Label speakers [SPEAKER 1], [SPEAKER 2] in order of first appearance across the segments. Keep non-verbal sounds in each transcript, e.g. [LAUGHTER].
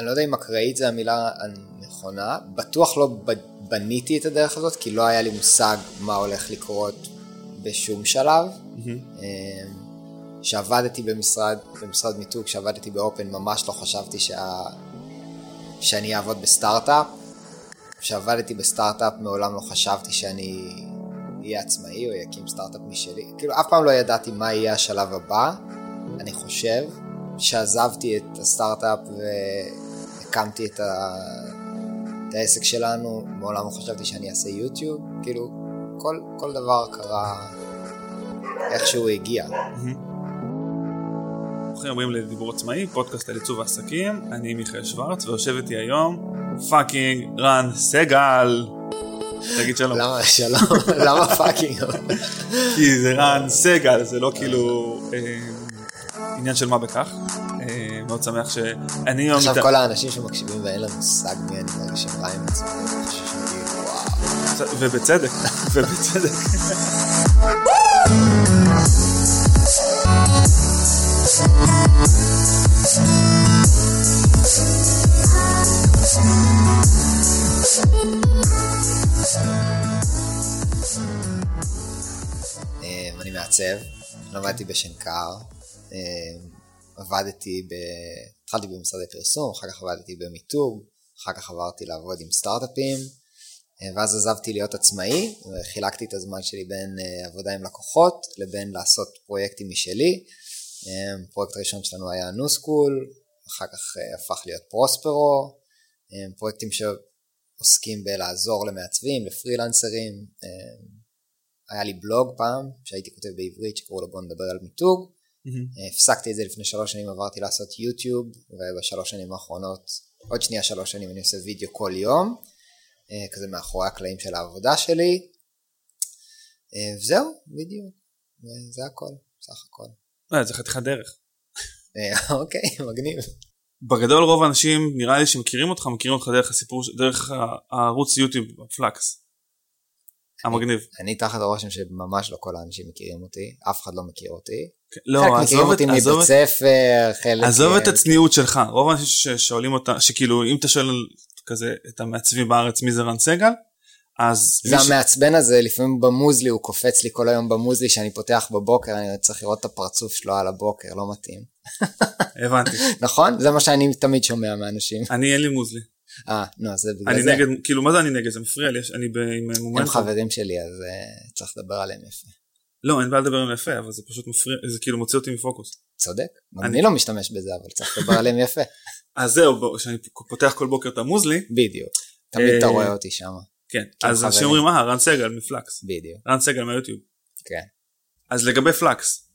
[SPEAKER 1] אני לא יודע אם אקראית זה המילה הנכונה, בטוח לא בניתי את הדרך הזאת, כי לא היה לי מושג מה הולך לקרות בשום שלב. כשעבדתי במשרד, במשרד מיתוג, כשעבדתי באופן, ממש לא חשבתי שה... שאני אעבוד בסטארט-אפ. כשעבדתי בסטארט-אפ מעולם לא חשבתי שאני אהיה עצמאי או אקים סטארט-אפ משלי. כאילו אף פעם לא ידעתי מה יהיה השלב הבא. אני חושב שעזבתי את הסטארט-אפ והקמתי את, ה... את העסק שלנו, מעולם לא חשבתי שאני אעשה יוטיוב. כאילו כל, כל דבר קרה איכשהו הגיע.
[SPEAKER 2] ברוכים הבאים לדיבור עצמאי, פודקאסט על עיצוב העסקים, אני מיכאל שוורץ ויושב איתי היום fucking רן סגל. תגיד שלום.
[SPEAKER 1] למה שלום? [LAUGHS] למה fucking?
[SPEAKER 2] כי זה רן סגל, זה לא כאילו אה, עניין של מה בכך. אה, מאוד שמח שאני...
[SPEAKER 1] עכשיו כל האנשים שמקשיבים ואין להם מושג מי אני מרגיש שהם רעים עצמם,
[SPEAKER 2] ובצדק, [LAUGHS] ובצדק.
[SPEAKER 1] אני מעצב, למדתי בשנקר, עבדתי ב... התחלתי במשרדי פרסום, אחר כך עבדתי במיתוג, אחר כך עברתי לעבוד עם סטארט-אפים, ואז עזבתי להיות עצמאי, וחילקתי את הזמן שלי בין עבודה עם לקוחות לבין לעשות פרויקטים משלי. פרויקט ראשון שלנו היה נו סקול, אחר כך הפך להיות פרוספרו, פרויקטים שעוסקים בלעזור למעצבים, לפרילנסרים. היה לי בלוג פעם, שהייתי כותב בעברית, שקראו לו בוא נדבר על מיתוג. Mm-hmm. הפסקתי את זה לפני שלוש שנים, עברתי לעשות יוטיוב, ובשלוש שנים האחרונות, עוד שנייה שלוש שנים אני עושה וידאו כל יום, כזה מאחורי הקלעים של העבודה שלי. וזהו, בדיוק, זה הכל, סך הכל.
[SPEAKER 2] לא, זה חתיכת דרך. [LAUGHS]
[SPEAKER 1] אוקיי, מגניב.
[SPEAKER 2] בגדול רוב האנשים נראה לי שמכירים אותך, מכירים אותך דרך הסיפור, דרך הערוץ יוטיוב, פלאקס. המגניב.
[SPEAKER 1] אני תחת הרושם שממש לא כל האנשים מכירים אותי, אף אחד לא מכיר אותי.
[SPEAKER 2] לא,
[SPEAKER 1] חלק מכירים אותי מבית ספר, חלק...
[SPEAKER 2] עזוב את הצניעות שלך, רוב האנשים ששואלים אותה, שכאילו אם אתה שואל כזה את המעצבים בארץ מי זה רן סגל, אז...
[SPEAKER 1] זה המעצבן הזה, לפעמים במוזלי הוא קופץ לי כל היום במוזלי שאני פותח בבוקר, אני צריך לראות את הפרצוף שלו על הבוקר, לא מתאים.
[SPEAKER 2] הבנתי. [LAUGHS]
[SPEAKER 1] נכון? זה מה שאני תמיד שומע מאנשים.
[SPEAKER 2] אני אין לי מוזלי.
[SPEAKER 1] אה, נו, זה בגלל
[SPEAKER 2] אני
[SPEAKER 1] זה.
[SPEAKER 2] נגד, כאילו מה זה אני נגד? זה מפריע לי, אני עם מומנטום.
[SPEAKER 1] הם חברים שלי, אז צריך לדבר עליהם יפה.
[SPEAKER 2] לא, אין בעיה לדבר עליהם יפה, אבל זה פשוט מפריע, זה כאילו מוציא אותי מפוקוס.
[SPEAKER 1] צודק, אני לא משתמש בזה, אבל צריך לדבר עליהם יפה. [LAUGHS]
[SPEAKER 2] אז זהו, כשאני פותח כל בוקר את המוזלי.
[SPEAKER 1] בדיוק, תמיד אתה רואה אותי שם.
[SPEAKER 2] כן, אז אנשים אומרים, אה, רן סגל מפלקס.
[SPEAKER 1] בדיוק.
[SPEAKER 2] רן סגל מהיוטיוב.
[SPEAKER 1] כן.
[SPEAKER 2] אז לגבי פלאקס,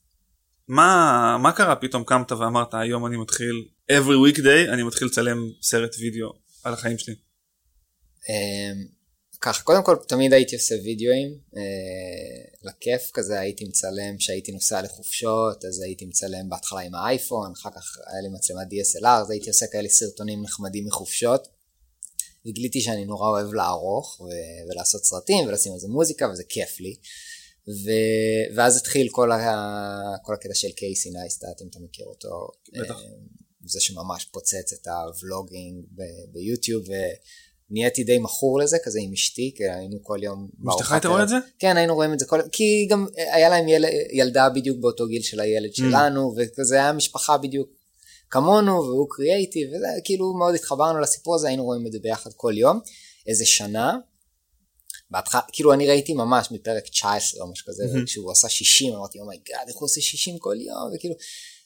[SPEAKER 2] מה קרה פתאום קמת ואמרת, היום אני מתחיל, every weekday אני מתחיל לצלם סרט וידאו על החיים שלי?
[SPEAKER 1] ככה, קודם כל תמיד הייתי עושה וידאוים, לכיף כזה הייתי מצלם כשהייתי נוסע לחופשות, אז הייתי מצלם בהתחלה עם האייפון, אחר כך היה לי מצלמת DSLR, אז הייתי עושה כאלה סרטונים נחמדים מחופשות. וגיליתי שאני נורא אוהב לערוך ו- ולעשות סרטים ולשים על זה מוזיקה וזה כיף לי. ו- ואז התחיל כל, ה- כל הקטע של קייסי נייסטאט, אם אתה מכיר אותו.
[SPEAKER 2] בטח.
[SPEAKER 1] זה שממש פוצץ את ה vlogging ביוטיוב ונהייתי די מכור לזה כזה עם אשתי כי היינו כל יום
[SPEAKER 2] אשתך היית רואה את זה?
[SPEAKER 1] כן היינו רואים את זה כל יום כי גם היה להם יל... ילדה בדיוק באותו גיל של הילד שלנו וכזה היה משפחה בדיוק כמונו והוא קריאייטיב וזה כאילו מאוד התחברנו לסיפור הזה היינו רואים את זה ביחד כל יום איזה שנה. בהתחלה כאילו אני ראיתי ממש מפרק 19 או משהו כזה mm-hmm. וכשהוא עשה 60 אמרתי oh my god איך הוא עושה 60 כל יום וכאילו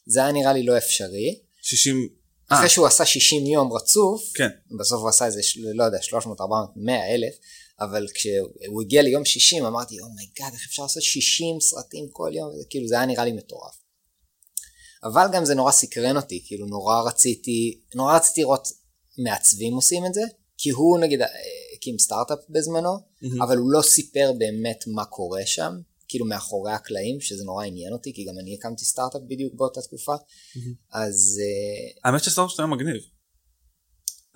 [SPEAKER 1] זה היה נראה לי לא אפשרי.
[SPEAKER 2] 60
[SPEAKER 1] אחרי אה. שהוא עשה 60 יום רצוף
[SPEAKER 2] כן.
[SPEAKER 1] בסוף הוא עשה איזה לא יודע 300 400 100 אלף אבל כשהוא הגיע ליום 60 אמרתי oh my god איך אפשר לעשות 60 סרטים כל יום וזה כאילו זה היה נראה לי מטורף. אבל גם זה נורא סקרן אותי, כאילו נורא רציתי, נורא רציתי לראות מעצבים עושים את זה, כי הוא נגיד הקים סטארט-אפ בזמנו, mm-hmm. אבל הוא לא סיפר באמת מה קורה שם, כאילו מאחורי הקלעים, שזה נורא עניין אותי, כי גם אני הקמתי סטארט-אפ בדיוק באותה תקופה. אז...
[SPEAKER 2] האמת שסטארט-אפ שלו היה מגניב.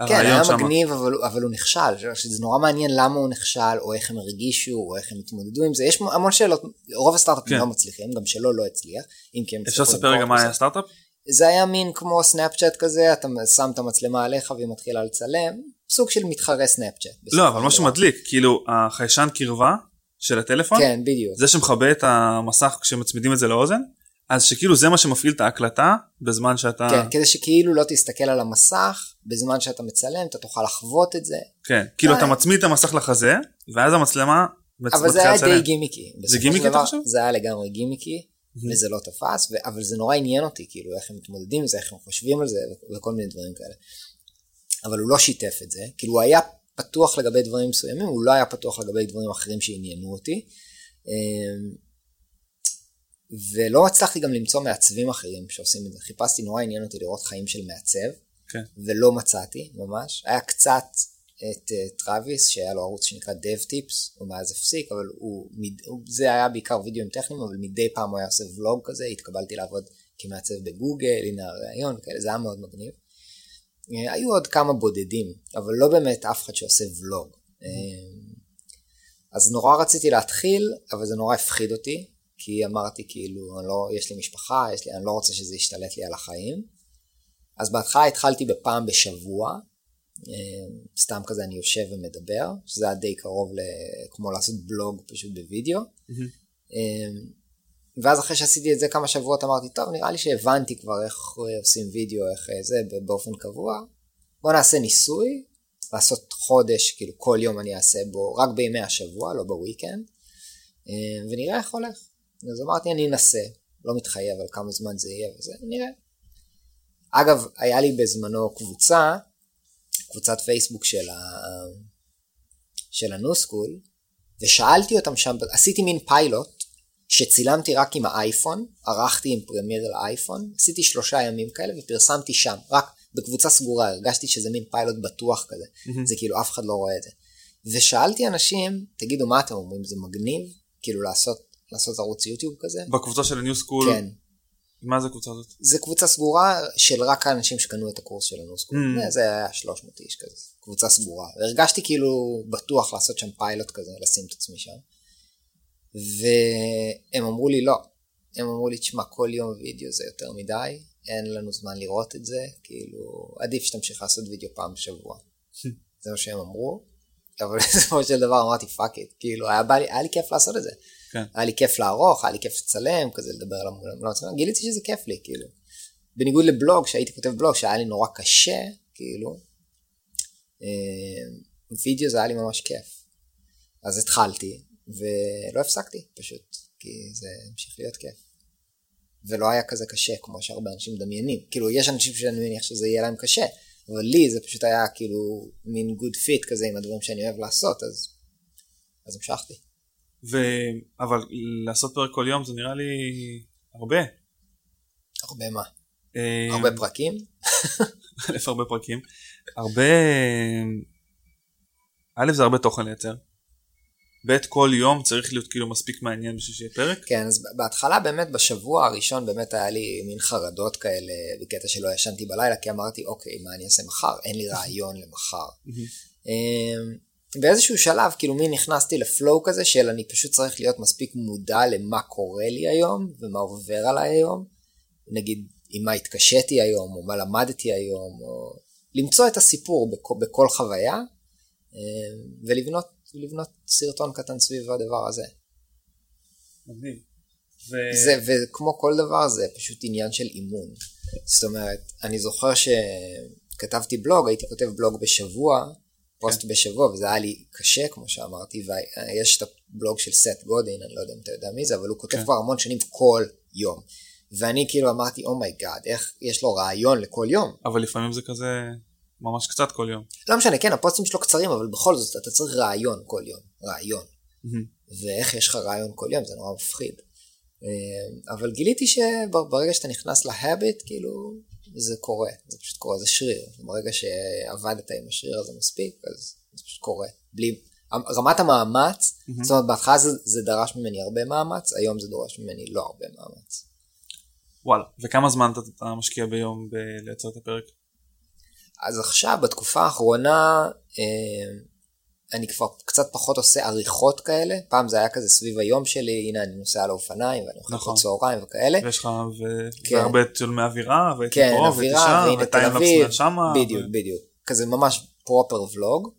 [SPEAKER 1] כן, היה שמה. מגניב, אבל, אבל הוא נכשל, שזה נורא מעניין למה הוא נכשל, או איך הם הרגישו, או איך הם התמודדו עם זה, יש המון שאלות, רוב הסטארט-אפים כן. לא מצליחים, גם שלו לא הצליח, אם כי הם...
[SPEAKER 2] אפשר לספר רגע מה היה הסטארט-אפ?
[SPEAKER 1] זה היה מין כמו סנאפצ'אט כזה, אתה שם את המצלמה עליך והיא מתחילה לצלם, סוג של מתחרה סנאפצ'אט.
[SPEAKER 2] לא, אבל משהו מדליק, כאילו החיישן קרבה של הטלפון,
[SPEAKER 1] כן, בדיוק.
[SPEAKER 2] זה שמכבה את המסך כשמצמידים את זה לאוזן, אז שכאילו זה מה שמפעיל את ההקלטה בזמן שאתה...
[SPEAKER 1] כן, כדי שכאילו לא תסתכל על המסך בזמן שאתה מצלם, אתה תוכל לחוות את זה.
[SPEAKER 2] כן, כאילו
[SPEAKER 1] די.
[SPEAKER 2] אתה מצמיד את המסך לחזה, ואז המצלמה מצ-
[SPEAKER 1] אבל זה היה. די גימיקי. של
[SPEAKER 2] גימיקי, אתה חושב?
[SPEAKER 1] זה היה לגמרי גימיקי. וזה לא תפס, ו- אבל זה נורא עניין אותי, כאילו, איך הם מתמודדים עם זה, איך הם חושבים על זה, וכל מיני דברים כאלה. אבל הוא לא שיתף את זה, כאילו הוא היה פתוח לגבי דברים מסוימים, הוא לא היה פתוח לגבי דברים אחרים שעניינו אותי. אמ, ולא הצלחתי גם למצוא מעצבים אחרים שעושים את זה. חיפשתי, נורא עניין אותי לראות חיים של מעצב,
[SPEAKER 2] כן.
[SPEAKER 1] ולא מצאתי ממש. היה קצת את uh, טראביס, שהיה לו ערוץ שנקרא DevTips, הוא מאז הפסיק, אבל הוא. הוא, זה היה בעיקר וידאוים טכניים, אבל מדי פעם הוא היה עושה ולוג כזה, התקבלתי לעבוד כמעצב בגוגל, הנה הראיון וכאלה, זה היה מאוד מגניב. Uh, היו עוד כמה בודדים, אבל לא באמת אף אחד שעושה ולוג. Uh, אז נורא רציתי להתחיל, אבל זה נורא הפחיד אותי, כי אמרתי כאילו, לא, יש לי משפחה, יש לי, אני לא רוצה שזה ישתלט לי על החיים. אז בהתחלה התחלתי בפעם בשבוע, אה, סתם כזה אני יושב ומדבר, שזה היה די קרוב ל... כמו לעשות בלוג פשוט בווידאו.
[SPEAKER 2] מהמם.
[SPEAKER 1] אה, ואז אחרי שעשיתי את זה כמה שבועות אמרתי, טוב, נראה לי שהבנתי כבר איך עושים וידאו, איך אה, זה, באופן קבוע. בוא נעשה ניסוי, לעשות חודש, כאילו כל יום אני אעשה בו, רק בימי השבוע, לא בוויקנד, אה, ונראה איך הולך. אז אמרתי, אני אנסה, לא מתחייב על כמה זמן זה יהיה וזה, נראה. אגב, היה לי בזמנו קבוצה, קבוצת פייסבוק של, ה... של ה new school, ושאלתי אותם שם, עשיתי מין פיילוט, שצילמתי רק עם האייפון, ערכתי עם פרמייר לאייפון, עשיתי שלושה ימים כאלה ופרסמתי שם, רק בקבוצה סגורה, הרגשתי שזה מין פיילוט בטוח כזה,
[SPEAKER 2] מהמם.
[SPEAKER 1] זה כאילו אף אחד לא רואה את זה. ושאלתי אנשים, תגידו מה אתם אומרים, זה מגניב? כאילו לעשות, לעשות ערוץ יוטיוב כזה?
[SPEAKER 2] בקבוצה של ה new school,
[SPEAKER 1] כן.
[SPEAKER 2] מה זה הקבוצה הזאת?
[SPEAKER 1] זה קבוצה סגורה של רק האנשים שקנו את הקורס של ה new school.
[SPEAKER 2] Mm.
[SPEAKER 1] זה היה 300 איש כזה, קבוצה סגורה. והרגשתי כאילו בטוח לעשות שם פיילוט כזה, לשים את עצמי שם. והם אמרו לי לא. הם אמרו לי, תשמע, כל יום וידאו זה יותר מדי, אין לנו זמן לראות את זה, כאילו, עדיף שתמשיך לעשות וידאו פעם בשבוע. [LAUGHS] זה מה שהם אמרו. אבל [LAUGHS] בסופו של דבר אמרתי fuck it, כאילו היה, בא לי, היה לי כיף לעשות את זה.
[SPEAKER 2] כן.
[SPEAKER 1] היה לי כיף לערוך, היה לי כיף לצלם, כזה לדבר על המצלמה, גיליתי שזה כיף לי, כאילו. בניגוד לבלוג, שהייתי כותב בלוג, שהיה לי נורא קשה, כאילו, אה, וידאו זה היה לי ממש כיף. אז התחלתי, ולא הפסקתי פשוט, כי זה המשיך להיות כיף. ולא היה כזה קשה כמו שהרבה אנשים מדמיינים. כאילו, יש אנשים שאני מניח שזה יהיה להם קשה, אבל לי זה פשוט היה כאילו מין good fit כזה עם הדברים שאני אוהב לעשות, אז, אז המשכתי.
[SPEAKER 2] ו... אבל לעשות פרק כל יום זה נראה לי הרבה.
[SPEAKER 1] הרבה מה?
[SPEAKER 2] אה,
[SPEAKER 1] הרבה פרקים? [LAUGHS]
[SPEAKER 2] א', הרבה פרקים. הרבה... א', זה הרבה תוכן לייצר. ב', כל יום צריך להיות כאילו מספיק מעניין בשביל שיהיה פרק.
[SPEAKER 1] כן, אז בהתחלה באמת בשבוע הראשון באמת היה לי מין חרדות כאלה בקטע שלא ישנתי בלילה, כי אמרתי, אוקיי, מה אני אעשה מחר? אין לי רעיון למחר. [LAUGHS] אמ, באיזשהו שלב כאילו מין נכנסתי לפלואו כזה של אני פשוט צריך להיות מספיק מודע למה קורה לי היום ומה עובר עליי היום. נגיד עם מה התקשיתי היום או מה למדתי היום או למצוא את הסיפור בכ- בכל חוויה אמ, ולבנות לבנות סרטון קטן סביב הדבר הזה.
[SPEAKER 2] מגניב.
[SPEAKER 1] זה, וכמו כל דבר זה פשוט עניין של אימון. זאת אומרת, אני זוכר שכתבתי בלוג, הייתי כותב בלוג בשבוע, פוסט
[SPEAKER 2] כן.
[SPEAKER 1] בשבוע, וזה היה לי קשה, כמו שאמרתי, ויש את הבלוג של סט גודין, אני לא יודע אם אתה יודע מי זה, אבל הוא כותב
[SPEAKER 2] כן.
[SPEAKER 1] כבר המון שנים כל יום. ואני כאילו אמרתי, oh my god, איך יש לו רעיון לכל יום?
[SPEAKER 2] אבל לפעמים זה כזה ממש קצת כל יום.
[SPEAKER 1] לא משנה, כן, הפוסטים שלו קצרים, אבל בכל זאת, אתה צריך רעיון כל יום, רעיון. ואיך יש לך רעיון כל יום, זה נורא מפחיד. אה, אבל גיליתי שברגע שאתה נכנס ל habit, כאילו, זה קורה, זה פשוט קורה, זה שריר. ברגע שעבדת עם השריר הזה מספיק, אז זה פשוט קורה. בלי... רמת המאמץ, זאת אומרת, בהתחלה זה, זה דרש ממני הרבה מאמץ, היום זה דורש ממני לא הרבה מאמץ.
[SPEAKER 2] וואלה. וכמה זמן אתה, אתה משקיע ביום בלייצר את הפרק?
[SPEAKER 1] אז עכשיו, בתקופה האחרונה, אה, אני כבר קצת פחות עושה עריכות כאלה, פעם זה היה כזה סביב היום שלי, הנה אני נוסע על האופניים ואני אוכל
[SPEAKER 2] נכון.
[SPEAKER 1] בצהריים וכאלה.
[SPEAKER 2] ויש לך ו...
[SPEAKER 1] כן.
[SPEAKER 2] והרבה צילומי אווירה, והייתי
[SPEAKER 1] כן,
[SPEAKER 2] פה,
[SPEAKER 1] אווירה,
[SPEAKER 2] והייתי שם,
[SPEAKER 1] והנה תל אביב,
[SPEAKER 2] מהשמה,
[SPEAKER 1] בדיוק,
[SPEAKER 2] ו-
[SPEAKER 1] בדיוק. כזה ממש פרופר ולוג.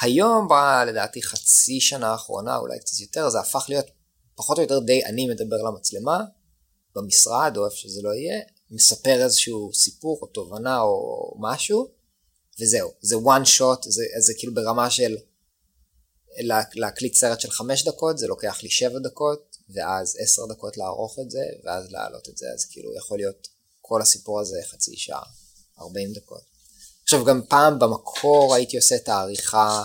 [SPEAKER 1] היום, ב- לדעתי חצי שנה האחרונה, אולי קצת יותר, זה הפך להיות פחות או יותר די אני מדבר למצלמה, במשרד או איפה שזה לא יהיה, מספר איזשהו סיפור או תובנה או משהו, וזהו. זה one shot, זה, זה כאילו ברמה של לה, להקליט סרט של חמש דקות, זה לוקח לי שבע דקות, ואז עשר דקות לערוך את זה, ואז להעלות את זה, אז כאילו יכול להיות כל הסיפור הזה חצי שעה, 40 דקות. עכשיו גם פעם במקור הייתי עושה את העריכה,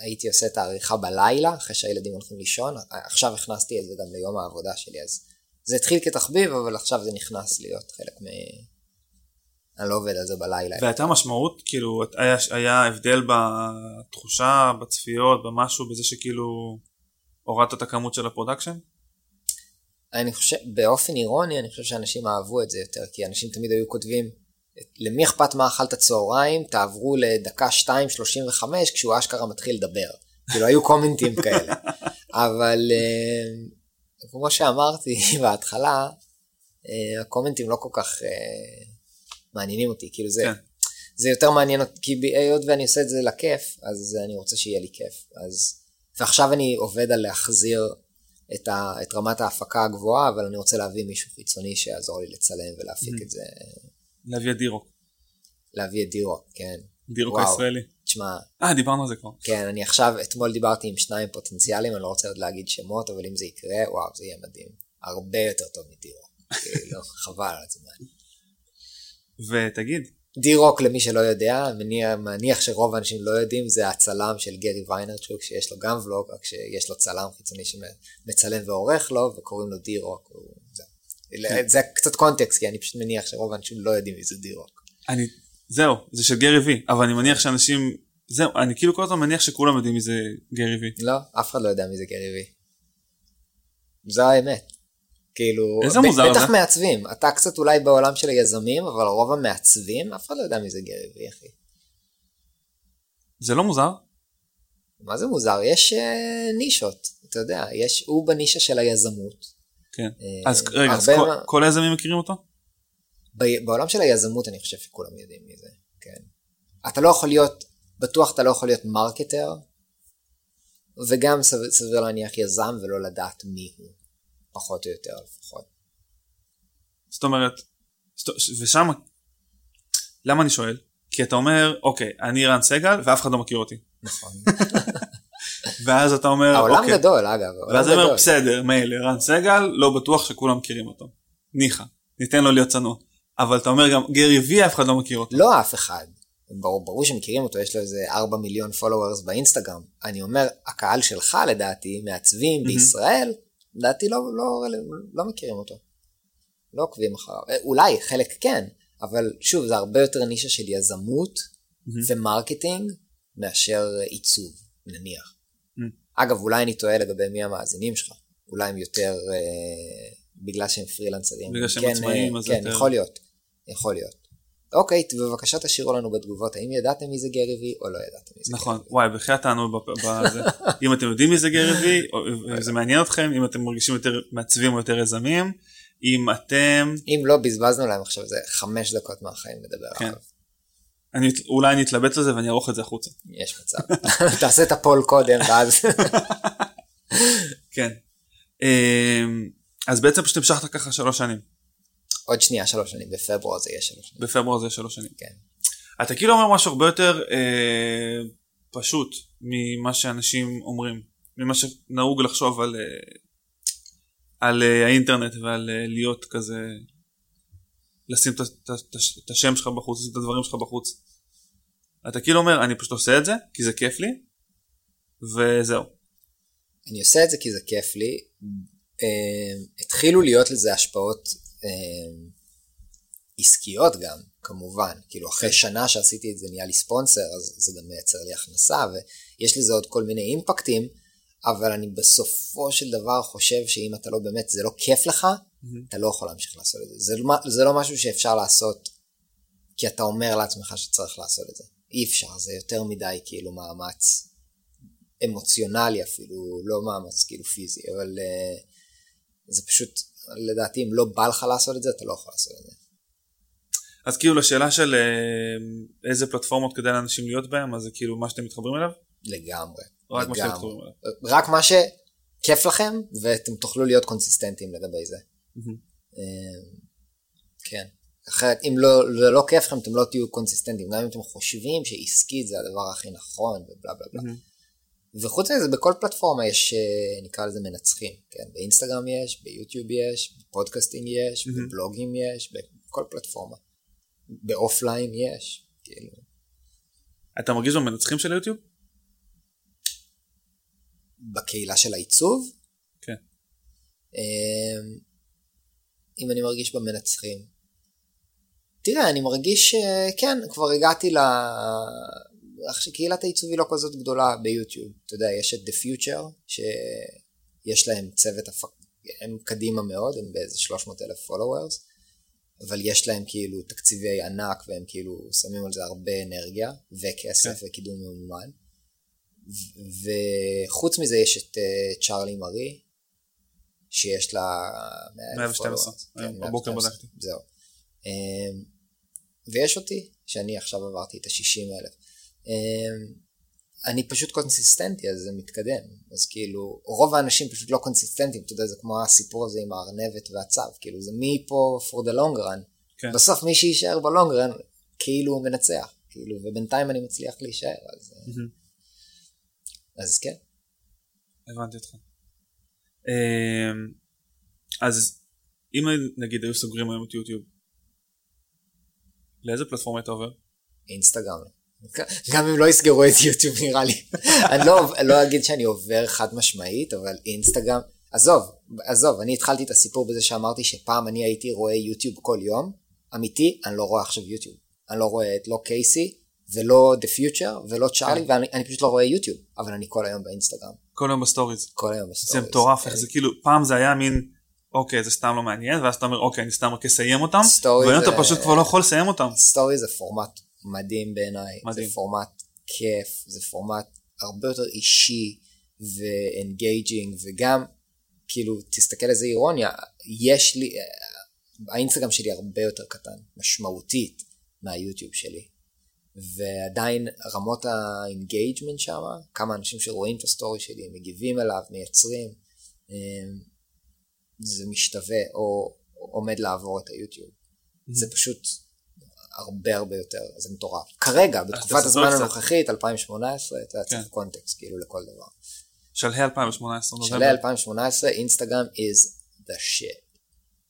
[SPEAKER 1] הייתי עושה את העריכה בלילה, אחרי שהילדים הולכים לישון, עכשיו הכנסתי את זה גם ליום העבודה שלי, אז זה התחיל כתחביב, אבל עכשיו זה נכנס להיות חלק מ... אני לא עובד על זה בלילה.
[SPEAKER 2] והייתה משמעות, כאילו, היה, היה הבדל בתחושה, בציפיות, במשהו, בזה שכאילו הורדת את הכמות של ה production?
[SPEAKER 1] אני חושב, באופן אירוני, אני חושב שאנשים אהבו את זה יותר, כי אנשים תמיד היו כותבים, למי אכפת מה אכלת צהריים, תעברו לדקה 2.35 כשהוא אשכרה מתחיל לדבר. כאילו היו קומנטים כאלה. [LAUGHS] אבל אה, כמו שאמרתי [LAUGHS] בהתחלה, אה, הקומנטים לא כל כך אה, מעניינים אותי, כאילו זה,
[SPEAKER 2] כן.
[SPEAKER 1] זה יותר מעניין אותי, כי היות ואני עושה את זה לכיף, אז אני רוצה שיהיה לי כיף. אז, ועכשיו אני עובד על להחזיר את, ה, את רמת ההפקה הגבוהה, אבל אני רוצה להביא מישהו חיצוני שיעזור לי לצלם ולהפיק
[SPEAKER 2] Mhm.
[SPEAKER 1] את זה,
[SPEAKER 2] להביא את דירו.
[SPEAKER 1] להביא את דירו, כן.
[SPEAKER 2] דירו. הישראלי.
[SPEAKER 1] תשמע,
[SPEAKER 2] אה, דיברנו על זה כבר.
[SPEAKER 1] כן, אני עכשיו, אתמול דיברתי עם שניים פוטנציאליים, אני לא רוצה עוד להגיד שמות, אבל אם זה יקרה, וואו, זה יהיה מדהים. הרבה יותר טוב מדירו. [LAUGHS] כאילו, חבל על הזמן.
[SPEAKER 2] ותגיד,
[SPEAKER 1] די-רוק למי שלא יודע, מניח, מניח שרוב האנשים לא יודעים, זה הצלם של גרי ויינרצ'וק, שיש לו גם ולוג, רק שיש לו צלם חיצוני שמצלם ועורך לו, וקוראים לו די-רוק. הוא- זה.
[SPEAKER 2] כן.
[SPEAKER 1] זה קצת קונטקסט, כי אני פשוט מניח שרוב האנשים לא יודעים מי זה די-רוק.
[SPEAKER 2] אני, זהו, זה של גרי וי, אבל אני מניח שאנשים, זהו, אני כאילו כל הזמן מניח שכולם יודעים מי זה גרי וי.
[SPEAKER 1] לא, אף אחד לא יודע מי זה גרי וי. זו האמת. כאילו,
[SPEAKER 2] איזה מוזר
[SPEAKER 1] בטח
[SPEAKER 2] זה.
[SPEAKER 1] מעצבים, אתה קצת אולי בעולם של היזמים, אבל רוב המעצבים, אף אחד לא יודע מי זה גרי וי, אחי.
[SPEAKER 2] זה לא מוזר?
[SPEAKER 1] מה זה מוזר? יש אה, נישות, אתה יודע, יש, הוא בנישה של היזמות.
[SPEAKER 2] כן.
[SPEAKER 1] אה,
[SPEAKER 2] אז רגע, אז כל-
[SPEAKER 1] מה-
[SPEAKER 2] כל היזמים מכירים אותו?
[SPEAKER 1] ב- בעולם של היזמות אני חושב שכולם יודעים מי זה, כן. אתה לא יכול להיות, בטוח אתה לא יכול להיות מרקטר, וגם סביר להניח יזם ולא לדעת מי הוא, פחות או יותר לפחות.
[SPEAKER 2] זאת אומרת, ושם, למה אני שואל? כי אתה אומר, אוקיי, אני רן סגל ואף אחד לא מכיר אותי.
[SPEAKER 1] נכון. [LAUGHS]
[SPEAKER 2] ואז אתה אומר,
[SPEAKER 1] העולם
[SPEAKER 2] אוקיי.
[SPEAKER 1] גדול אגב, העולם
[SPEAKER 2] ואז אני אומר. בסדר, מילא, רן סגל, לא בטוח שכולם מכירים אותו. ניחא, ניתן לו להיות צנוע. אבל אתה אומר גם, גרי וי אף אחד לא מכיר אותו.
[SPEAKER 1] לא אף אחד. ברור, ברור שמכירים אותו, יש לו איזה 4 מיליון followers באינסטגרם. אני אומר, הקהל שלך לדעתי, מעצבים. בישראל, לדעתי לא, לא, לא, לא מכירים אותו. לא עוקבים אחריו. אה, אולי, חלק כן, אבל שוב, זה הרבה יותר נישה של יזמות
[SPEAKER 2] מהמם.
[SPEAKER 1] ו marketing מאשר עיצוב, נניח.
[SPEAKER 2] מהמם.
[SPEAKER 1] אגב, אולי אני טועה לגבי מי המאזינים שלך. אולי הם יותר, אה, בגלל שהם פרילנסרים.
[SPEAKER 2] בגלל שהם
[SPEAKER 1] כן,
[SPEAKER 2] עצמאים,
[SPEAKER 1] אה,
[SPEAKER 2] אז
[SPEAKER 1] כן,
[SPEAKER 2] יותר-
[SPEAKER 1] יכול להיות. יכול להיות. אוקיי, בבקשה תשאירו לנו בתגובות, האם ידעתם מי זה גרי וי או לא ידעתם מי זה
[SPEAKER 2] נכון,
[SPEAKER 1] גרי וי.
[SPEAKER 2] וואי, בחייאת תענו בזה. אם אתם יודעים מי זה גרי וי, [LAUGHS] זה מעניין אתכם, אם אתם מרגישים יותר מעצבים או יותר יזמים, אם אתם,
[SPEAKER 1] אם לא, בזבזנו להם עכשיו איזה חמש דקות מהחיים לדבר
[SPEAKER 2] כן.
[SPEAKER 1] עליו.
[SPEAKER 2] אני, אולי אני אתלבט על זה ואני אערוך את זה החוצה.
[SPEAKER 1] יש מצב. [LAUGHS] תעשה את הפול קודם, ואז... [LAUGHS]
[SPEAKER 2] כן. אמ, אז בעצם פשוט המשכת ככה שלוש שנים.
[SPEAKER 1] עוד שנייה, שלוש שנים, בפברואר זה יהיה שלוש שנים.
[SPEAKER 2] בפברואר זה שלוש שנים.
[SPEAKER 1] כן.
[SPEAKER 2] אתה כאילו אומר משהו הרבה יותר אה, פשוט ממה שאנשים אומרים, ממה שנהוג לחשוב על, אה, על אה, האינטרנט ועל אה, להיות כזה, לשים את, השם שלך בחוץ, לשים את הדברים שלך בחוץ. אתה כאילו אומר, אני פשוט עושה את זה, כי זה כיף לי, וזהו.
[SPEAKER 1] אני עושה את זה כי זה כיף לי. אה, התחילו להיות לזה השפעות עסקיות גם, כמובן. כאילו אחרי שנה שעשיתי את זה נהיה לי ספונסר, אז זה גם מייצר לי הכנסה, ויש לזה עוד כל מיני אימפקטים, אבל אני בסופו של דבר חושב שאם אתה לא באמת, זה לא כיף לך, אתה לא יכול להמשיך לעשות את זה. זה לא, זה לא משהו שאפשר לעשות כי אתה אומר לעצמך שצריך לעשות את זה. אי אפשר, זה יותר מדי כאילו מאמץ אמוציונלי אפילו, לא מאמץ כאילו פיזי, אבל uh, זה פשוט, לדעתי אם לא בא לך לעשות את זה, אתה לא יכול לעשות את זה.
[SPEAKER 2] אז כאילו לשאלה של אה, איזה פלטפורמות כדאי לאנשים להיות בהם, אז זה כאילו מה שאתם מתחברים אליו?
[SPEAKER 1] לגמרי.
[SPEAKER 2] רק מה שאתם מתחברים אליו.
[SPEAKER 1] רק מה שכיף לכם, ואתם תוכלו להיות קונסיסטנטים לגבי זה. אה, כן. אחרת, אם לא, זה לא כיף לכם, אתם לא תהיו קונסיסטנטים. גם אם אתם חושבים שעסקית זה הדבר הכי נכון, ובלה בלה בלה. וחוץ מזה, בכל פלטפורמה יש, אה, נקרא לזה מנצחים, כן? באינסטגרם יש, ביוטיוב יש, ב podcasting יש, בבלוגים יש, בכל פלטפורמה. באופליין יש, כאילו.
[SPEAKER 2] אתה מרגיש במנצחים של יוטיוב?
[SPEAKER 1] בקהילה של העיצוב?
[SPEAKER 2] כן.
[SPEAKER 1] אמ, אם אני מרגיש במנצחים. תראה, אני מרגיש שכן, כבר הגעתי ל... איך שקהילת העיצוב היא לא כזאת גדולה ביוטיוב. אתה יודע, יש את The Future, שיש להם צוות, הפק... הם קדימה מאוד, הם באיזה 300 אלף followers. אבל יש להם כאילו תקציבי ענק והם כאילו שמים על זה הרבה אנרגיה וכסף כן. וקידום ממומן. וחוץ מזה יש את uh, צ'ארלי מרי, שיש לה
[SPEAKER 2] 112, כן, בבוקר בדקתי.
[SPEAKER 1] זהו. Um, ויש אותי, שאני עכשיו עברתי את ה-60 אלף. Um, אני פשוט קונסיסטנטי אז זה מתקדם אז כאילו רוב האנשים פשוט לא קונסיסטנטים אתה יודע זה כמו הסיפור הזה עם הארנבת והצו כאילו זה מי פה for the long run כן. בסוף מי שיישאר בלונג רן כאילו הוא מנצח כאילו ובינתיים אני מצליח להישאר אז, mm-hmm. אז כן.
[SPEAKER 2] הבנתי אותך. אמ, אז אם נגיד היו סוגרים היום את יוטיוב לאיזה פלטפורמה אתה עובר?
[SPEAKER 1] אינסטגרם. גם אם לא יסגרו את יוטיוב נראה לי. אני לא, לא אגיד שאני עובר חד משמעית, אבל אינסטגרם, עזוב, עזוב, אני התחלתי את הסיפור בזה שאמרתי שפעם אני הייתי רואה יוטיוב כל יום, אמיתי, אני לא רואה עכשיו יוטיוב. אני לא רואה את לא קייסי, ולא The Futur, ולא צ'ארלי, כן. ואני פשוט לא רואה יוטיוב, אבל אני כל היום באינסטגרם.
[SPEAKER 2] כל היום בסטוריז.
[SPEAKER 1] כל היום בסטוריז.
[SPEAKER 2] זה מטורף, איך זה כאילו, פעם זה היה מין... אוקיי זה סתם לא מעניין ואז אתה אומר אוקיי אני סתם רק אסיים אותם והיום אתה פשוט כבר לא יכול לסיים אותם.
[SPEAKER 1] סטורי זה פורמט מדהים בעיניי, זה פורמט כיף, זה פורמט הרבה יותר אישי ו engaging וגם כאילו תסתכל איזה אירוניה, יש לי, האינסטגרם שלי הרבה יותר קטן, משמעותית מהיוטיוב שלי ועדיין רמות ה engagement שם, כמה אנשים שרואים את הסטורי שלי, מגיבים אליו, מייצרים, אמ, זה משתווה או עומד לעבור את היוטיוב. Mm-hmm. זה פשוט הרבה הרבה יותר, זה מטורף. כרגע, בתקופת הזמן הנוכחית, 2018, אתה צריך כן. קונטקסט כאילו לכל דבר.
[SPEAKER 2] שלהי 2018.
[SPEAKER 1] שלהי 2018, אינסטגרם is the shit.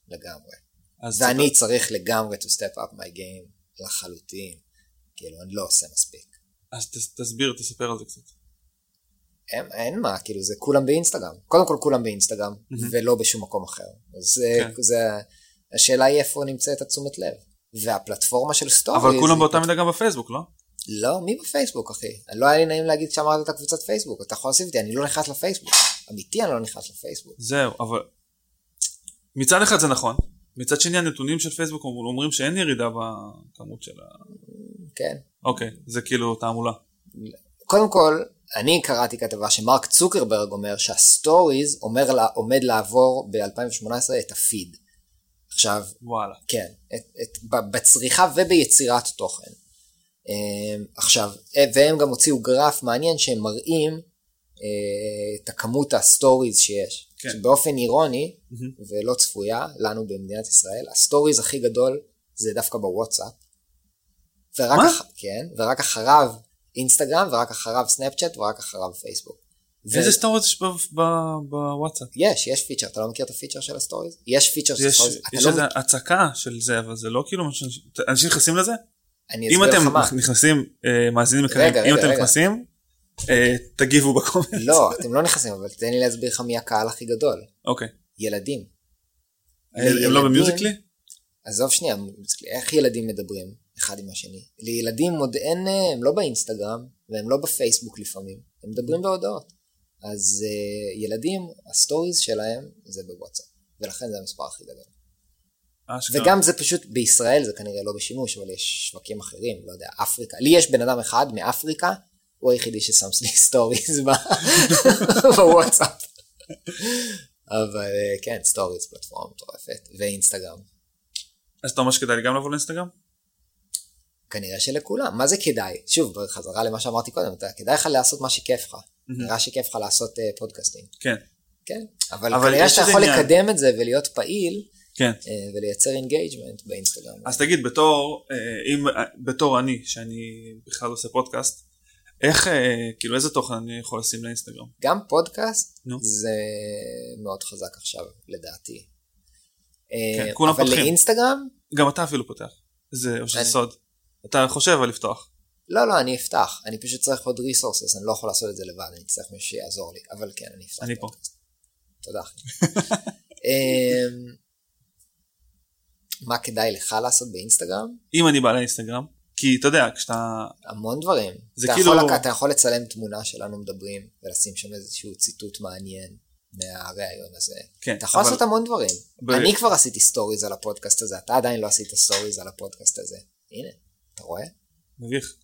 [SPEAKER 1] לגמרי. ואני צריך לגמרי to step up my game לחלוטין. כאילו, אני לא עושה מספיק.
[SPEAKER 2] אז תסביר, תספר על זה קצת.
[SPEAKER 1] אין, אין מה, כאילו זה כולם באינסטגרם. קודם כל כולם באינסטגרם, mm-hmm. ולא בשום מקום אחר. אז כן. זה, השאלה היא איפה נמצאת התשומת לב. והפלטפורמה של סטורי...
[SPEAKER 2] אבל כולם באותה מידה גם בפייסבוק, לא?
[SPEAKER 1] לא, מי בפייסבוק, אחי? לא היה לי נעים להגיד שאמרת את הקבוצת פייסבוק, אתה יכול להוסיף אותי, אני לא נכנס לפייסבוק. אמיתי אני לא נכנס לפייסבוק.
[SPEAKER 2] זהו, אבל... מצד אחד זה נכון, מצד שני הנתונים של פייסבוק אומרים שאין ירידה בכמות של ה...
[SPEAKER 1] כן.
[SPEAKER 2] אוקיי, זה כאילו תעמולה.
[SPEAKER 1] קודם כל, אני קראתי כתבה שמרק צוקרברג אומר שהסטוריז עומד לעבור ב-2018 את הפיד. עכשיו,
[SPEAKER 2] וואלה.
[SPEAKER 1] כן, את, את, בצריכה וביצירת תוכן. אמ, עכשיו, אה, והם גם הוציאו גרף מעניין שהם מראים אה, את הכמות הסטוריז שיש. כן. שבאופן אירוני, mm-hmm. ולא צפויה, לנו במדינת ישראל, הסטוריז הכי גדול זה דווקא בוואטסאפ. ורק מה? אח... כן, ורק אחריו אינסטגרם, ורק אחריו סנאפצ'אט, ורק אחריו פייסבוק.
[SPEAKER 2] איזה סטוריז יש בוואטסאפ?
[SPEAKER 1] יש, יש פיצ'ר, אתה לא מכיר את הפיצ'ר של הסטוריז? יש פיצ'ר של
[SPEAKER 2] סטוריז. יש לא איזה הצקה של זה, אבל זה לא כאילו אנשים נכנסים לזה? אם אתם נכנסים, אה, מאזינים יקרים, אם אתם נכנסים, אה, תגיבו ב comment.
[SPEAKER 1] לא, אתם לא נכנסים, אבל תן לי להסביר לך מי הקהל הכי גדול.
[SPEAKER 2] אוקיי.
[SPEAKER 1] ילדים.
[SPEAKER 2] הם לא במיוזיקלי?
[SPEAKER 1] עזוב שנייה, איך ילדים מדברים אחד עם השני? לילדים עוד אין, אה, הם לא באינסטגרם, והם לא בפייסבוק לפעמים, הם מדברים בהודעות. אז uh, ילדים, הסטוריז שלהם זה בוואטסאפ, ולכן זה המספר הכי גדול. אשכרה. וגם זה פשוט, בישראל זה כנראה לא בשימוש, אבל יש שווקים אחרים, לא יודע, אפריקה. לי יש בן אדם אחד מאפריקה, הוא היחידי ששם לי [LAUGHS] סטוריז [LAUGHS] בוואטסאפ. אבל אה, כן, סטוריז פלטפורמה מטורפת, ואינסטגרם.
[SPEAKER 2] אז אתה אומר שכדאי לי גם לבוא לאינסטגרם?
[SPEAKER 1] כנראה שלכולם. מה זה כדאי? שוב, בחזרה למה שאמרתי קודם, אתה, כדאי לך לעשות מה שכיף לך. נראה שכיף לך לעשות uh, פודקאסטים.
[SPEAKER 2] כן.
[SPEAKER 1] כן, אבל,
[SPEAKER 2] אבל
[SPEAKER 1] כנראה שאתה יכול
[SPEAKER 2] עניין.
[SPEAKER 1] לקדם את זה ולהיות פעיל,
[SPEAKER 2] כן.
[SPEAKER 1] uh, ולייצר engagement באינסטגרם.
[SPEAKER 2] אז תגיד, בתור, אה, אם, אה, בתור אני, שאני בכלל עושה פודקאסט, איך, אה, כאילו איזה תוכן אני יכול לשים לאינסטגרם?
[SPEAKER 1] גם פודקאסט
[SPEAKER 2] נו.
[SPEAKER 1] זה מאוד חזק עכשיו, לדעתי.
[SPEAKER 2] כן,
[SPEAKER 1] אה,
[SPEAKER 2] כולם
[SPEAKER 1] אבל
[SPEAKER 2] פותחים.
[SPEAKER 1] לאינסטגרם?
[SPEAKER 2] גם אתה אפילו פותח. זה, או שזה סוד. אתה חושב על לפתוח.
[SPEAKER 1] לא, לא, אני אפתח. אני פשוט צריך עוד ריסורסס, אני לא יכול לעשות את זה לבד, אני צריך מישהו שיעזור לי. אבל כן, אני אפתח.
[SPEAKER 2] אני פה.
[SPEAKER 1] תודה, אחי. [LAUGHS] אמ, מה כדאי לך לעשות באינסטגרם?
[SPEAKER 2] אם אני בא לאינסטגרם, כי אתה יודע, כשאתה...
[SPEAKER 1] המון דברים.
[SPEAKER 2] זה
[SPEAKER 1] אתה
[SPEAKER 2] כאילו-
[SPEAKER 1] יכול, אתה יכול לצלם תמונה שלנו מדברים, ולשים שם איזשהו ציטוט מעניין מהראיון הזה.
[SPEAKER 2] כן,
[SPEAKER 1] אתה יכול
[SPEAKER 2] אבל-
[SPEAKER 1] לעשות המון דברים.
[SPEAKER 2] ב-
[SPEAKER 1] אני כבר עשיתי סטוריז על הפודקאסט הזה, אתה עדיין לא עשית סטוריז על הפודקאסט הזה. הנה, אתה רואה?
[SPEAKER 2] מביך.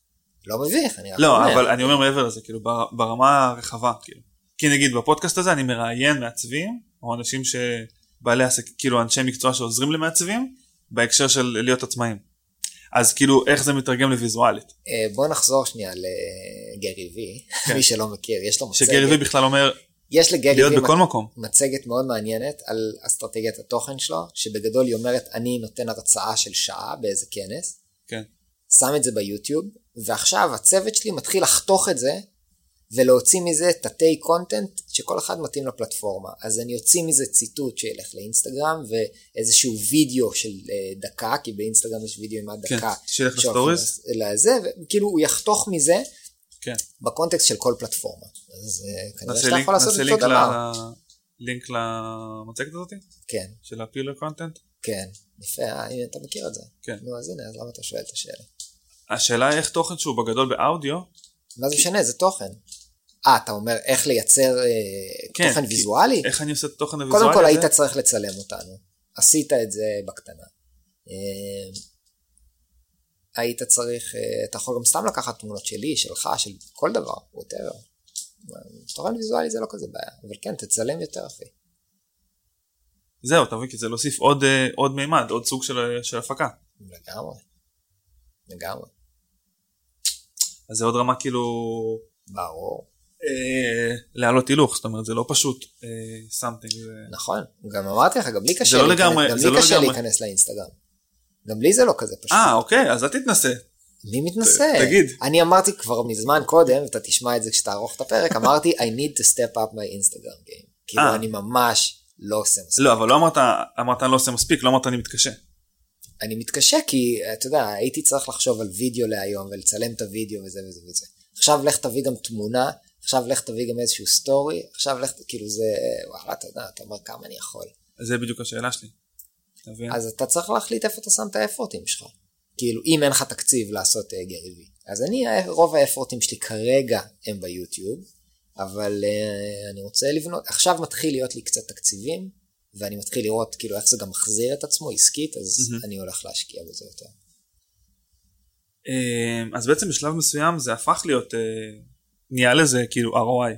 [SPEAKER 1] לא מביך, אני רק
[SPEAKER 2] לא,
[SPEAKER 1] אומר.
[SPEAKER 2] אבל אני אומר מעבר לזה, כאילו, בר- ברמה הרחבה, כאילו. כי נגיד בפודקאסט הזה אני מראיין מעצבים, או אנשים שבעלי עסק, כאילו אנשי מקצוע שעוזרים למעצבים, בהקשר של להיות עצמאים. אז כאילו, איך זה מתרגם לוויזואלית?
[SPEAKER 1] אה, בוא נחזור שנייה לגרי וי,
[SPEAKER 2] כן.
[SPEAKER 1] מי שלא מכיר, יש לו מצגת.
[SPEAKER 2] שגרי וי בכלל אומר
[SPEAKER 1] יש לגרי
[SPEAKER 2] להיות בכל מקום.
[SPEAKER 1] מצגת מאוד מעניינת על אסטרטגיית התוכן שלו, שבגדול היא אומרת, אני נותן הרצאה של שעה באיזה כנס,
[SPEAKER 2] כן.
[SPEAKER 1] שם את זה ביוטיוב, ועכשיו הצוות שלי מתחיל לחתוך את זה, ולהוציא מזה תתי קונטנט שכל אחד מתאים לפלטפורמה. אז אני אוציא מזה ציטוט שילך לאינסטגרם, ואיזשהו וידאו של אה, דקה, כי באינסטגרם יש וידאו עם עד
[SPEAKER 2] כן,
[SPEAKER 1] דקה.
[SPEAKER 2] שילך
[SPEAKER 1] שהולכים
[SPEAKER 2] לסטוריז.
[SPEAKER 1] לזה, וכאילו הוא יחתוך מזה
[SPEAKER 2] כן.
[SPEAKER 1] בקונטקסט של כל פלטפורמה. אז אה, כנראה שאתה יכול לעשות את אותו דבר.
[SPEAKER 2] לינק למצגת הזאת?
[SPEAKER 1] כן,
[SPEAKER 2] של הפילר קונטנט?
[SPEAKER 1] כן, יפה, אה, אתה מכיר את זה.
[SPEAKER 2] כן.
[SPEAKER 1] נו אז הנה, אז למה אתה שואל את השאלה?
[SPEAKER 2] השאלה היא איך תוכן שהוא בגדול באודיו,
[SPEAKER 1] מה זה משנה, זה תוכן. אה, אתה אומר איך לייצר אה,
[SPEAKER 2] כן,
[SPEAKER 1] תוכן ויזואלי?
[SPEAKER 2] איך אני עושה את התוכן הוויזואלי
[SPEAKER 1] קודם כל
[SPEAKER 2] הזה?
[SPEAKER 1] היית צריך לצלם אותנו. עשית את זה בקטנה. אה, היית צריך, אה, אתה יכול גם סתם לקחת תמונות שלי, שלך, של כל דבר, ווטאבר. תוכן ויזואלי זה לא כזה בעיה, אבל כן, תצלם יותר אחי.
[SPEAKER 2] זהו, אתה מבין? כי זה להוסיף עוד, עוד מימד, עוד סוג של, של הפקה.
[SPEAKER 1] לגמרי. לגמרי.
[SPEAKER 2] אז זה עוד רמה כאילו
[SPEAKER 1] ברור.
[SPEAKER 2] אה, להעלות הילוך, זאת אומרת זה לא פשוט אה, something. ו-
[SPEAKER 1] נכון, גם אמרתי לך, גם לי קשה
[SPEAKER 2] לא
[SPEAKER 1] להיכנס-
[SPEAKER 2] לגמרי-
[SPEAKER 1] גם
[SPEAKER 2] זה
[SPEAKER 1] לי
[SPEAKER 2] לא
[SPEAKER 1] קשה
[SPEAKER 2] לגמרי.
[SPEAKER 1] להיכנס לאינסטגרם. גם לי זה לא כזה פשוט.
[SPEAKER 2] אה אוקיי, אז אל תתנסה.
[SPEAKER 1] מי מתנשא?
[SPEAKER 2] ת- תגיד.
[SPEAKER 1] אני אמרתי כבר מזמן קודם, אתה תשמע את זה כשתערוך את הפרק, אמרתי I need to step up my Instagram game. כאילו
[SPEAKER 2] אה.
[SPEAKER 1] אני ממש לא עושה מספיק.
[SPEAKER 2] לא, אבל לא אמרת, אמרת אני לא עושה מספיק, לא אמרת אני מתקשה.
[SPEAKER 1] אני מתקשה כי, אתה יודע, הייתי צריך לחשוב על וידאו להיום ולצלם את הוידאו וזה וזה וזה. עכשיו לך תביא גם תמונה, עכשיו לך תביא גם איזשהו סטורי, עכשיו לך, כאילו זה, וואלה, אתה יודע, אתה אומר כמה אני יכול.
[SPEAKER 2] זה בדיוק השאלה שלי. אתה מבין?
[SPEAKER 1] אז אתה צריך להחליט איפה אתה שם את האפורטים שלך. כאילו, אם אין לך תקציב לעשות uh, גרי וי. אז אני, רוב האפורטים שלי כרגע הם ביוטיוב, אבל uh, אני רוצה לבנות, עכשיו מתחיל להיות לי קצת תקציבים, ואני מתחיל לראות כאילו איך זה גם מחזיר את עצמו עסקית, אז
[SPEAKER 2] מהמם.
[SPEAKER 1] אני הולך להשקיע בזה יותר.
[SPEAKER 2] אה, אז בעצם בשלב מסוים זה הפך להיות, אה, נהיה לזה כאילו ROI.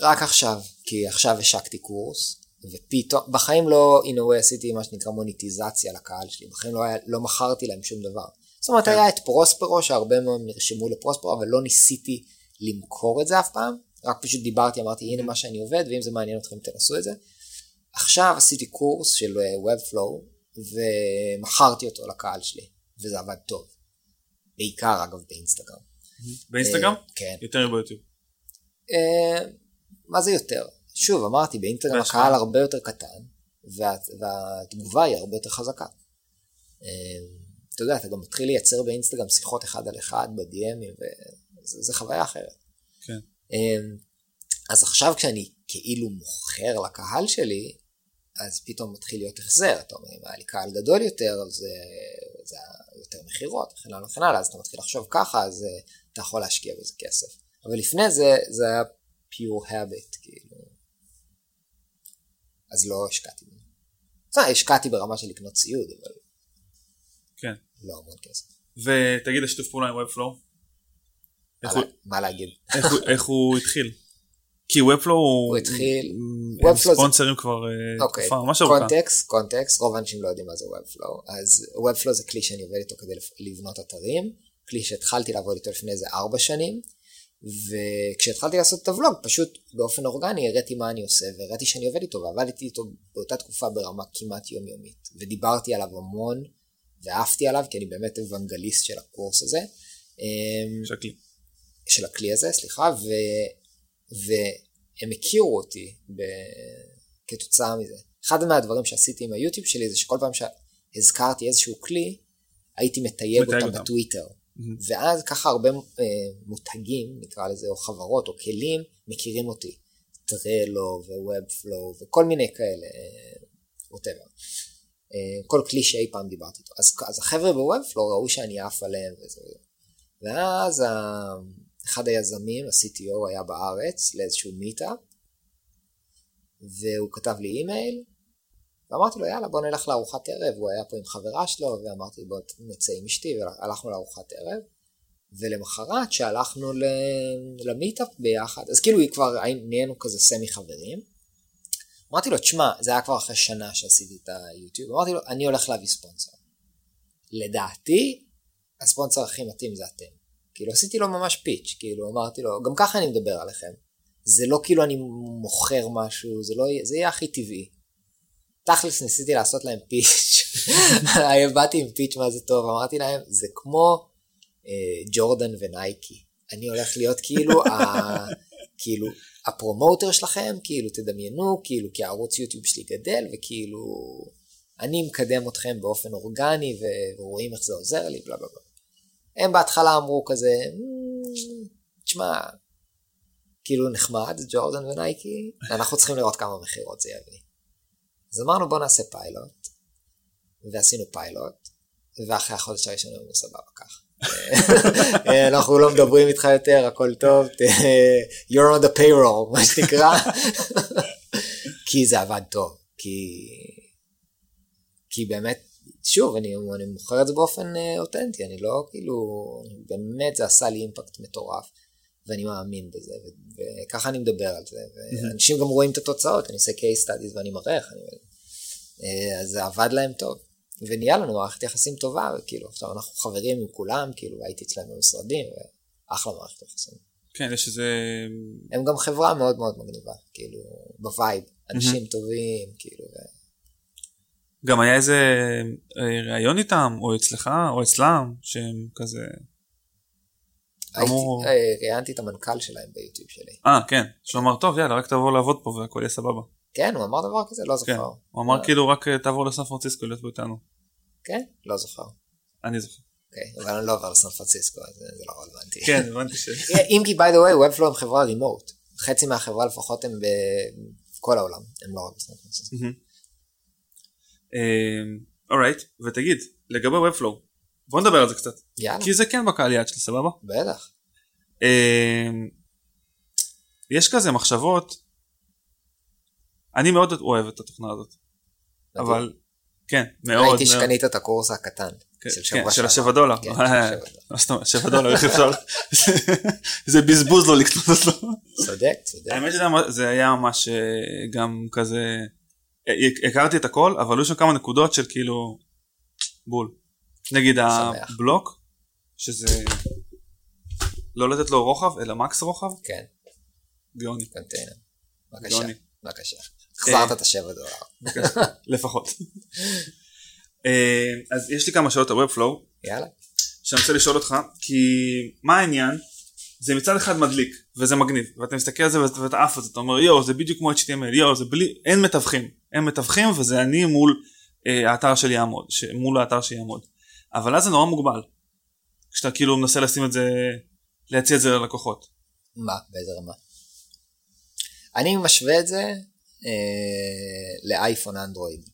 [SPEAKER 1] רק עכשיו, כי עכשיו השקתי קורס, ופתאום, בחיים לא, in a way עשיתי מה שנקרא מוניטיזציה לקהל שלי, בחיים לא, היה, לא מכרתי להם שום דבר. זאת אומרת,
[SPEAKER 2] כן.
[SPEAKER 1] היה את פרוספרו, שהרבה מהם נרשמו לפרוספרו, אבל לא ניסיתי למכור את זה אף פעם, רק פשוט דיברתי, אמרתי, הנה מה שאני עובד, ואם זה מעניין אתכם, תנסו את זה. עכשיו עשיתי קורס של אה, Webflow, ומכרתי אותו לקהל שלי, וזה עבד טוב. בעיקר, אגב, באינסטגרם.
[SPEAKER 2] באינסטגרם?
[SPEAKER 1] אה, כן.
[SPEAKER 2] יותר ביוטיוב.
[SPEAKER 1] אה, מה זה יותר? שוב, אמרתי, באינסטגרם. הקהל הרבה יותר קטן, וה, והתגובה היא הרבה יותר חזקה. אתה יודע, אתה גם מתחיל לייצר באינסטגרם שיחות אחד על אחד ב-DMים, וזה חוויה אחרת.
[SPEAKER 2] כן.
[SPEAKER 1] אז עכשיו כשאני כאילו מוכר לקהל שלי, אז פתאום מתחיל להיות החזר. אתה אומר, אם היה לי קהל גדול יותר, אז זה, זה היה יותר מכירות, וכן הלאה וכן הלאה, אז אתה מתחיל לחשוב ככה, אז אה, אתה יכול להשקיע בזה כסף. אבל לפני זה, זה היה pure habit, כאילו. אז לא השקעתי בזה. בסדר, השקעתי ברמה של לקנות ציוד, אבל
[SPEAKER 2] כן.
[SPEAKER 1] לא המון כסף.
[SPEAKER 2] ותגיד השיתוף פעולה עם Webflow.
[SPEAKER 1] מה- להגיד?
[SPEAKER 2] איך הוא התחיל? כי Webflow
[SPEAKER 1] הוא התחיל-
[SPEAKER 2] הם ספונסרים כבר אה,
[SPEAKER 1] אוקיי,
[SPEAKER 2] תקופה ממש ארוכה.
[SPEAKER 1] קונטקסט, קונטקסט, רוב האנשים לא יודעים מה זה Webflow, אז Webflow זה כלי שאני עובד איתו כדי לבנות אתרים, כלי שהתחלתי לעבוד איתו לפני איזה ארבע שנים, וכשהתחלתי לעשות את הוולוג, פשוט באופן אורגני הראיתי מה אני עושה, והראיתי שאני עובד איתו, ועבדתי איתו באותה תקופה ברמה כמעט יומיומית, ודיברתי עליו המון, ועפתי עליו, כי אני באמת אוונגליסט של הקורס הזה. אמ,
[SPEAKER 2] שקלי.
[SPEAKER 1] של הכלי הזה, סליחה, ו, והם הכירו אותי ב, כתוצאה מזה. אחד מהדברים שעשיתי עם היוטיוב שלי זה שכל פעם שהזכרתי איזשהו כלי, הייי מתייג אותם
[SPEAKER 2] אותם.
[SPEAKER 1] בטוויטר.
[SPEAKER 2] מהמם.
[SPEAKER 1] ואז ככה הרבה אה, מותגים, נקרא לזה, או חברות או כלים, מכירים אותי. טרלו ווובפלו וכל מיני כאלה, ווטאבר. כל כלי שאי פעם דיברתי איתו. אז, אז החבר'ה בוובפלו ראו שאני עף עליהם וזה וזה. ואז ה- אחד היזמים, ה-CTO, היה בארץ לאיזשהו מיטאפ, והוא כתב לי אימייל, ואמרתי לו יאללה בוא נלך לארוחת ערב, הוא היה פה עם חברה שלו, ואמרתי בוא נצא עם אשתי, והלכנו לארוחת ערב, ולמחרת שהלכנו למיטאפ ביחד, אז כאילו כבר היינו- נהיינו כזה semi חברים, אמרתי לו תשמע, זה היה כבר אחרי שנה שעשיתי את היוטיוב, אמרתי לו אני הולך להביא ספונסר. לדעתי, הספונסר הכי מתאים זה אתם. כאילו עשיתי לו ממש פיץ', כאילו אמרתי לו, גם ככה אני מדבר עליכם. זה לא כאילו אני מוכר משהו, זה לא זה יהיה הכי טבעי. תכלס ניסיתי לעשות להם פיץ', [LAUGHS] באתי עם פיץ' מה זה טוב, אמרתי להם, זה כמו אה, ג'ורדן ונייקי. אני הולך להיות כאילו, ה, [LAUGHS] כאילו, ה promoter שלכם, כאילו תדמיינו, כאילו כי הערוץ יוטיוב שלי גדל, וכאילו אני מקדם אתכם באופן אורגני, ורואים איך זה עוזר לי, בלה בלה בלה. הם בהתחלה אמרו כזה, "מ, תשמע, כאילו נחמד, ג'ורדן ונייקי, אנחנו צריכים לראות כמה מכירות זה יביא. אז אמרנו בוא נעשה פיילוט, ועשינו פיילוט, ואחרי החודש הראשון אמרו סבבה כך. אה, [LAUGHS] אנחנו לא מדברים איתך יותר, הכל טוב, you're on the payroll, מה שנקרא, [LAUGHS] כי זה עבד טוב, כי, כי באמת, שוב, אני, אני מוכר את זה באופן אה, אותנטי, אני לא כאילו, באמת זה עשה לי אימפקט מטורף, ואני מאמין בזה, ו- וככה אני מדבר על זה, ואנשים גם רואים את התוצאות, אני עושה case studies ואני מראה איך אני... אה, אז זה עבד להם טוב. ונהיה לנו מערכת יחסים טובה, וכאילו, עכשיו אנחנו חברים עם כולם, כאילו, הייתי אצלם במשרדים, ואחלה מערכת יחסים.
[SPEAKER 2] כן, יש איזה...
[SPEAKER 1] הם גם חברה מאוד מאוד מגניבה, כאילו, ב vibe, אנשים טובים, כאילו, ו...
[SPEAKER 2] גם היה איזה אה, ראיון איתם, או אצלך, או אצלם, שהם כזה... אמור-
[SPEAKER 1] אה, ראיינתי את המנכ"ל שלהם ביוטיוב שלי.
[SPEAKER 2] אה, כן, שהוא אמר, טוב, יאללה, רק תבוא לעבוד פה והכל יהיה סבבה.
[SPEAKER 1] כן, הוא אמר דבר כזה? לא
[SPEAKER 2] כן,
[SPEAKER 1] זוכר.
[SPEAKER 2] הוא אמר
[SPEAKER 1] אה.
[SPEAKER 2] כאילו רק תעבור לסן פרנסיסקו להיות איתנו.
[SPEAKER 1] כן? לא זוכר.
[SPEAKER 2] אני זוכר.
[SPEAKER 1] אוקיי, אבל אני לא עובר לסן פרנסיסקו, אז זה זה לא רלוונטי.
[SPEAKER 2] כן, הבנתי ש... [LAUGHS]
[SPEAKER 1] אם כי, by the way, Webflow הם חברה רימוט. חצי מהחברה לפחות הם בכל העולם, הם לא רק בסן פרנסיסקו.
[SPEAKER 2] אורייט, ותגיד, לגבי Webflow, בוא נדבר על זה קצת.
[SPEAKER 1] יאללה,
[SPEAKER 2] כי זה כן בקהל יעד שלי, סבבה?
[SPEAKER 1] בטח.
[SPEAKER 2] אה, יש כזה מחשבות, אני מאוד אוהב את התוכנה הזאת, אבל כן, מאוד
[SPEAKER 1] ראיתי. שקנית את הקורס הקטן.
[SPEAKER 2] כן,
[SPEAKER 1] של
[SPEAKER 2] כן, של
[SPEAKER 1] שעבר.
[SPEAKER 2] השבע דולר.
[SPEAKER 1] כן, [LAUGHS] דולר.
[SPEAKER 2] מה זאת אומרת, שבע דולר, איך אפשר? [LAUGHS] זה בזבוז לא לקנות אותו.
[SPEAKER 1] צודק, צודק.
[SPEAKER 2] האמת שזה היה ממש אה, גם כזה, הכרתי את הכל, אבל היו שם כמה נקודות של כאילו בול. נגיד
[SPEAKER 1] שמח.
[SPEAKER 2] הבלוק, שזה לא לתת לו רוחב, אלא מקס רוחב,
[SPEAKER 1] כן,
[SPEAKER 2] גאוני,
[SPEAKER 1] קונטיינר. בבקשה,
[SPEAKER 2] גאוני.
[SPEAKER 1] בבקשה. החזרת את השבע דולר. [LAUGHS]
[SPEAKER 2] לפחות. אה, אז יש לי כמה שאלות על Webflow,
[SPEAKER 1] יאללה.
[SPEAKER 2] שאני רוצה לשאול אותך, כי מה העניין? זה מצד אחד מדליק, וזה מגניב, ואתה מסתכל על זה ואתה עף על זה, אתה אומר יואו זה בדיוק כמו HTML, יואו זה בלי, אין מתווכים, אין מתווכים וזה אני מול אה, האתר שלי יעמוד, ש, מול האתר שיעמוד, אבל אז זה נורא מוגבל, כשאתה כאילו מנסה לשים את זה, להציע את זה ללקוחות.
[SPEAKER 1] מה? באיזה רמה? אני משווה את זה אה, לאייפון אנדרואיד.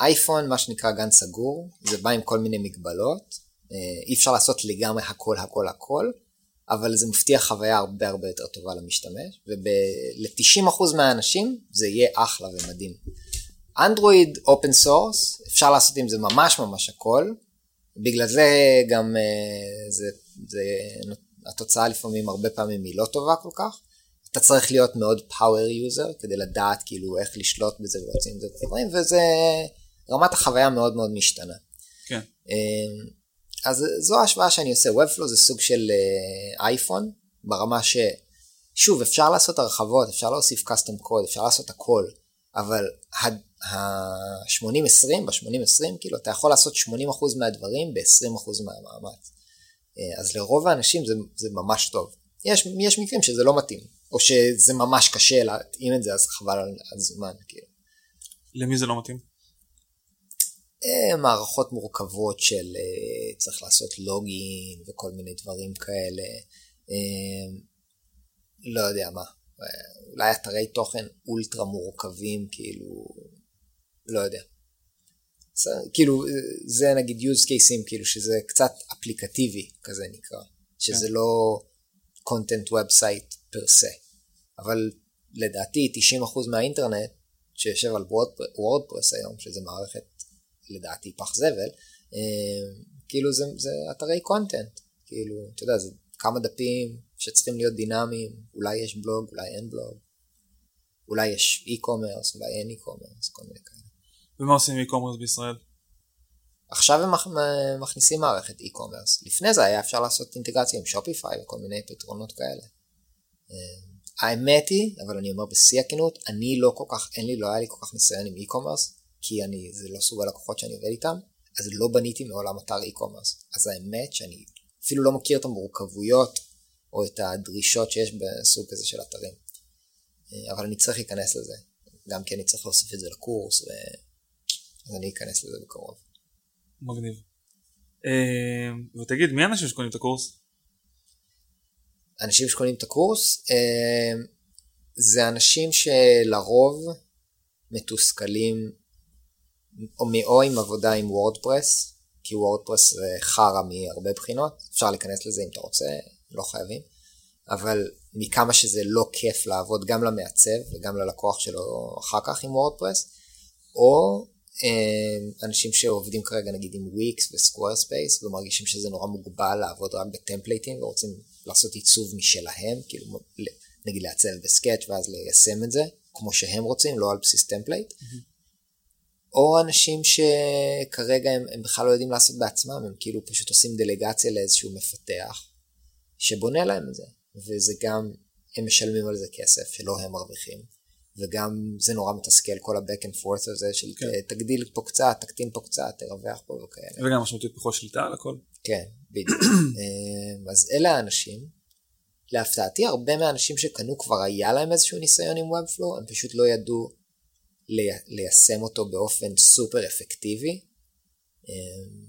[SPEAKER 1] אייפון, מה שנקרא גן סגור, זה בא עם כל מיני מגבלות, אה, אי אפשר לעשות לגמרי הכל הכל הכל, אבל זה מבטיח חוויה הרבה הרבה יותר טובה למשתמש, ול-90% מהאנשים זה יהיה אחלה ומדהים. אנדרואיד open source, אפשר לעשות עם זה ממש ממש הכל, בגלל זה גם אה, זה, זה התוצאה לפעמים הרבה פעמים היא לא טובה כל כך. אתה צריך להיות מאוד power user כדי לדעת כאילו איך לשלוט בזה ולהוציא את זה דברים, וזה רמת החוויה מאוד מאוד משתנה.
[SPEAKER 2] כן.
[SPEAKER 1] אז זו ההשוואה שאני עושה, Webflow זה סוג של אייפון, אה, ברמה ש... שוב, אפשר לעשות הרחבות, אפשר להוסיף custom code, אפשר לעשות הכל, אבל ה-80-20, ב-80-20, כאילו, אתה יכול לעשות 80% מהדברים ב-20% מהמאמץ. אה, אז לרוב האנשים זה, זה ממש טוב. יש, יש מקרים שזה לא מתאים, או שזה ממש קשה להתאים את זה, אז חבל על הזמן, כאילו.
[SPEAKER 2] למי זה לא מתאים?
[SPEAKER 1] אה, מערכות מורכבות של אה, צריך לעשות לוגין וכל מיני דברים כאלה. לא יודע מה. אולי אתרי תוכן אולטרה מורכבים, כאילו, לא יודע. זה, כאילו, זה נגיד use cases, כאילו, שזה קצת אפליקטיבי, כזה נקרא. שזה כן. לא content website פר סה. אבל לדעתי 90% מהאינטרנט שיושב על וורדפרס היום, שזה מערכת לדעתי פח זבל, אה, כאילו זה, זה אתרי קונטנט, כאילו, אתה יודע, זה כמה דפים שצריכים להיות דינמיים, אולי יש בלוג, אולי אין בלוג, אולי יש e-commerce, אולי אין e-commerce, כל מיני כאלה.
[SPEAKER 2] ומה עושים e-commerce בישראל?
[SPEAKER 1] עכשיו הם מכניסים מערכת e-commerce. לפני זה היה אפשר לעשות אינטגרציה עם שופיפיי וכל מיני פתרונות כאלה. אה, האמת היא, אבל אני אומר בשיא הכנות, אני לא כל כך, אין לי, לא היה לי כל כך ניסיון עם e-commerce, כי אני, זה לא סוג הלקוחות שאני עובד איתם, אז לא בניתי מעולם אתר e-commerce. אז האמת שאני אפילו לא מכיר את המורכבויות או את הדרישות שיש בסוג כזה של אתרים. אה, אבל אני צריך להיכנס לזה, גם כי אני צריך להוסיף את זה לקורס, ו... אז אני אכנס לזה בקרוב.
[SPEAKER 2] מגניב. אה, ותגיד, מי האנשים שקונים את הקורס?
[SPEAKER 1] אנשים שקונים את הקורס, אה, זה אנשים שלרוב מתוסכלים או, או עם עבודה עם וורדפרס, כי וורדפרס זה חרא מהרבה בחינות, אפשר להיכנס לזה אם אתה רוצה, לא חייבים, אבל מכמה שזה לא כיף לעבוד גם למעצב וגם ללקוח שלו אחר כך עם וורדפרס, או אה, אנשים שעובדים כרגע נגיד עם וויקס וסקוויר ספייס ומרגישים שזה נורא מוגבל לעבוד רק בטמפלייטים ורוצים לעשות עיצוב משלהם, כאילו נגיד לעצב בסקאץ' ואז ליישם את זה כמו שהם רוצים, לא על בסיס template. Mm-hmm. או אנשים שכרגע הם, הם בכלל לא יודעים לעשות בעצמם, הם כאילו פשוט עושים דלגציה לאיזשהו מפתח שבונה להם את זה, וזה גם, הם משלמים על זה כסף שלא הם מרוויחים, וגם זה נורא מתסכל כל ה-back and forth הזה של כן. תגדיל פה קצת, תקטין פה קצת, תרווח פה וכאלה.
[SPEAKER 2] וגם משמעותית פחות שליטה על הכל.
[SPEAKER 1] כן, בדיוק. [CLEARS THROAT] אה, אז אלה האנשים. להפתעתי הרבה מהאנשים שקנו כבר היה להם איזשהו ניסיון עם Webflow, הם פשוט לא ידעו ליישם אותו באופן סופר אפקטיבי. אמ,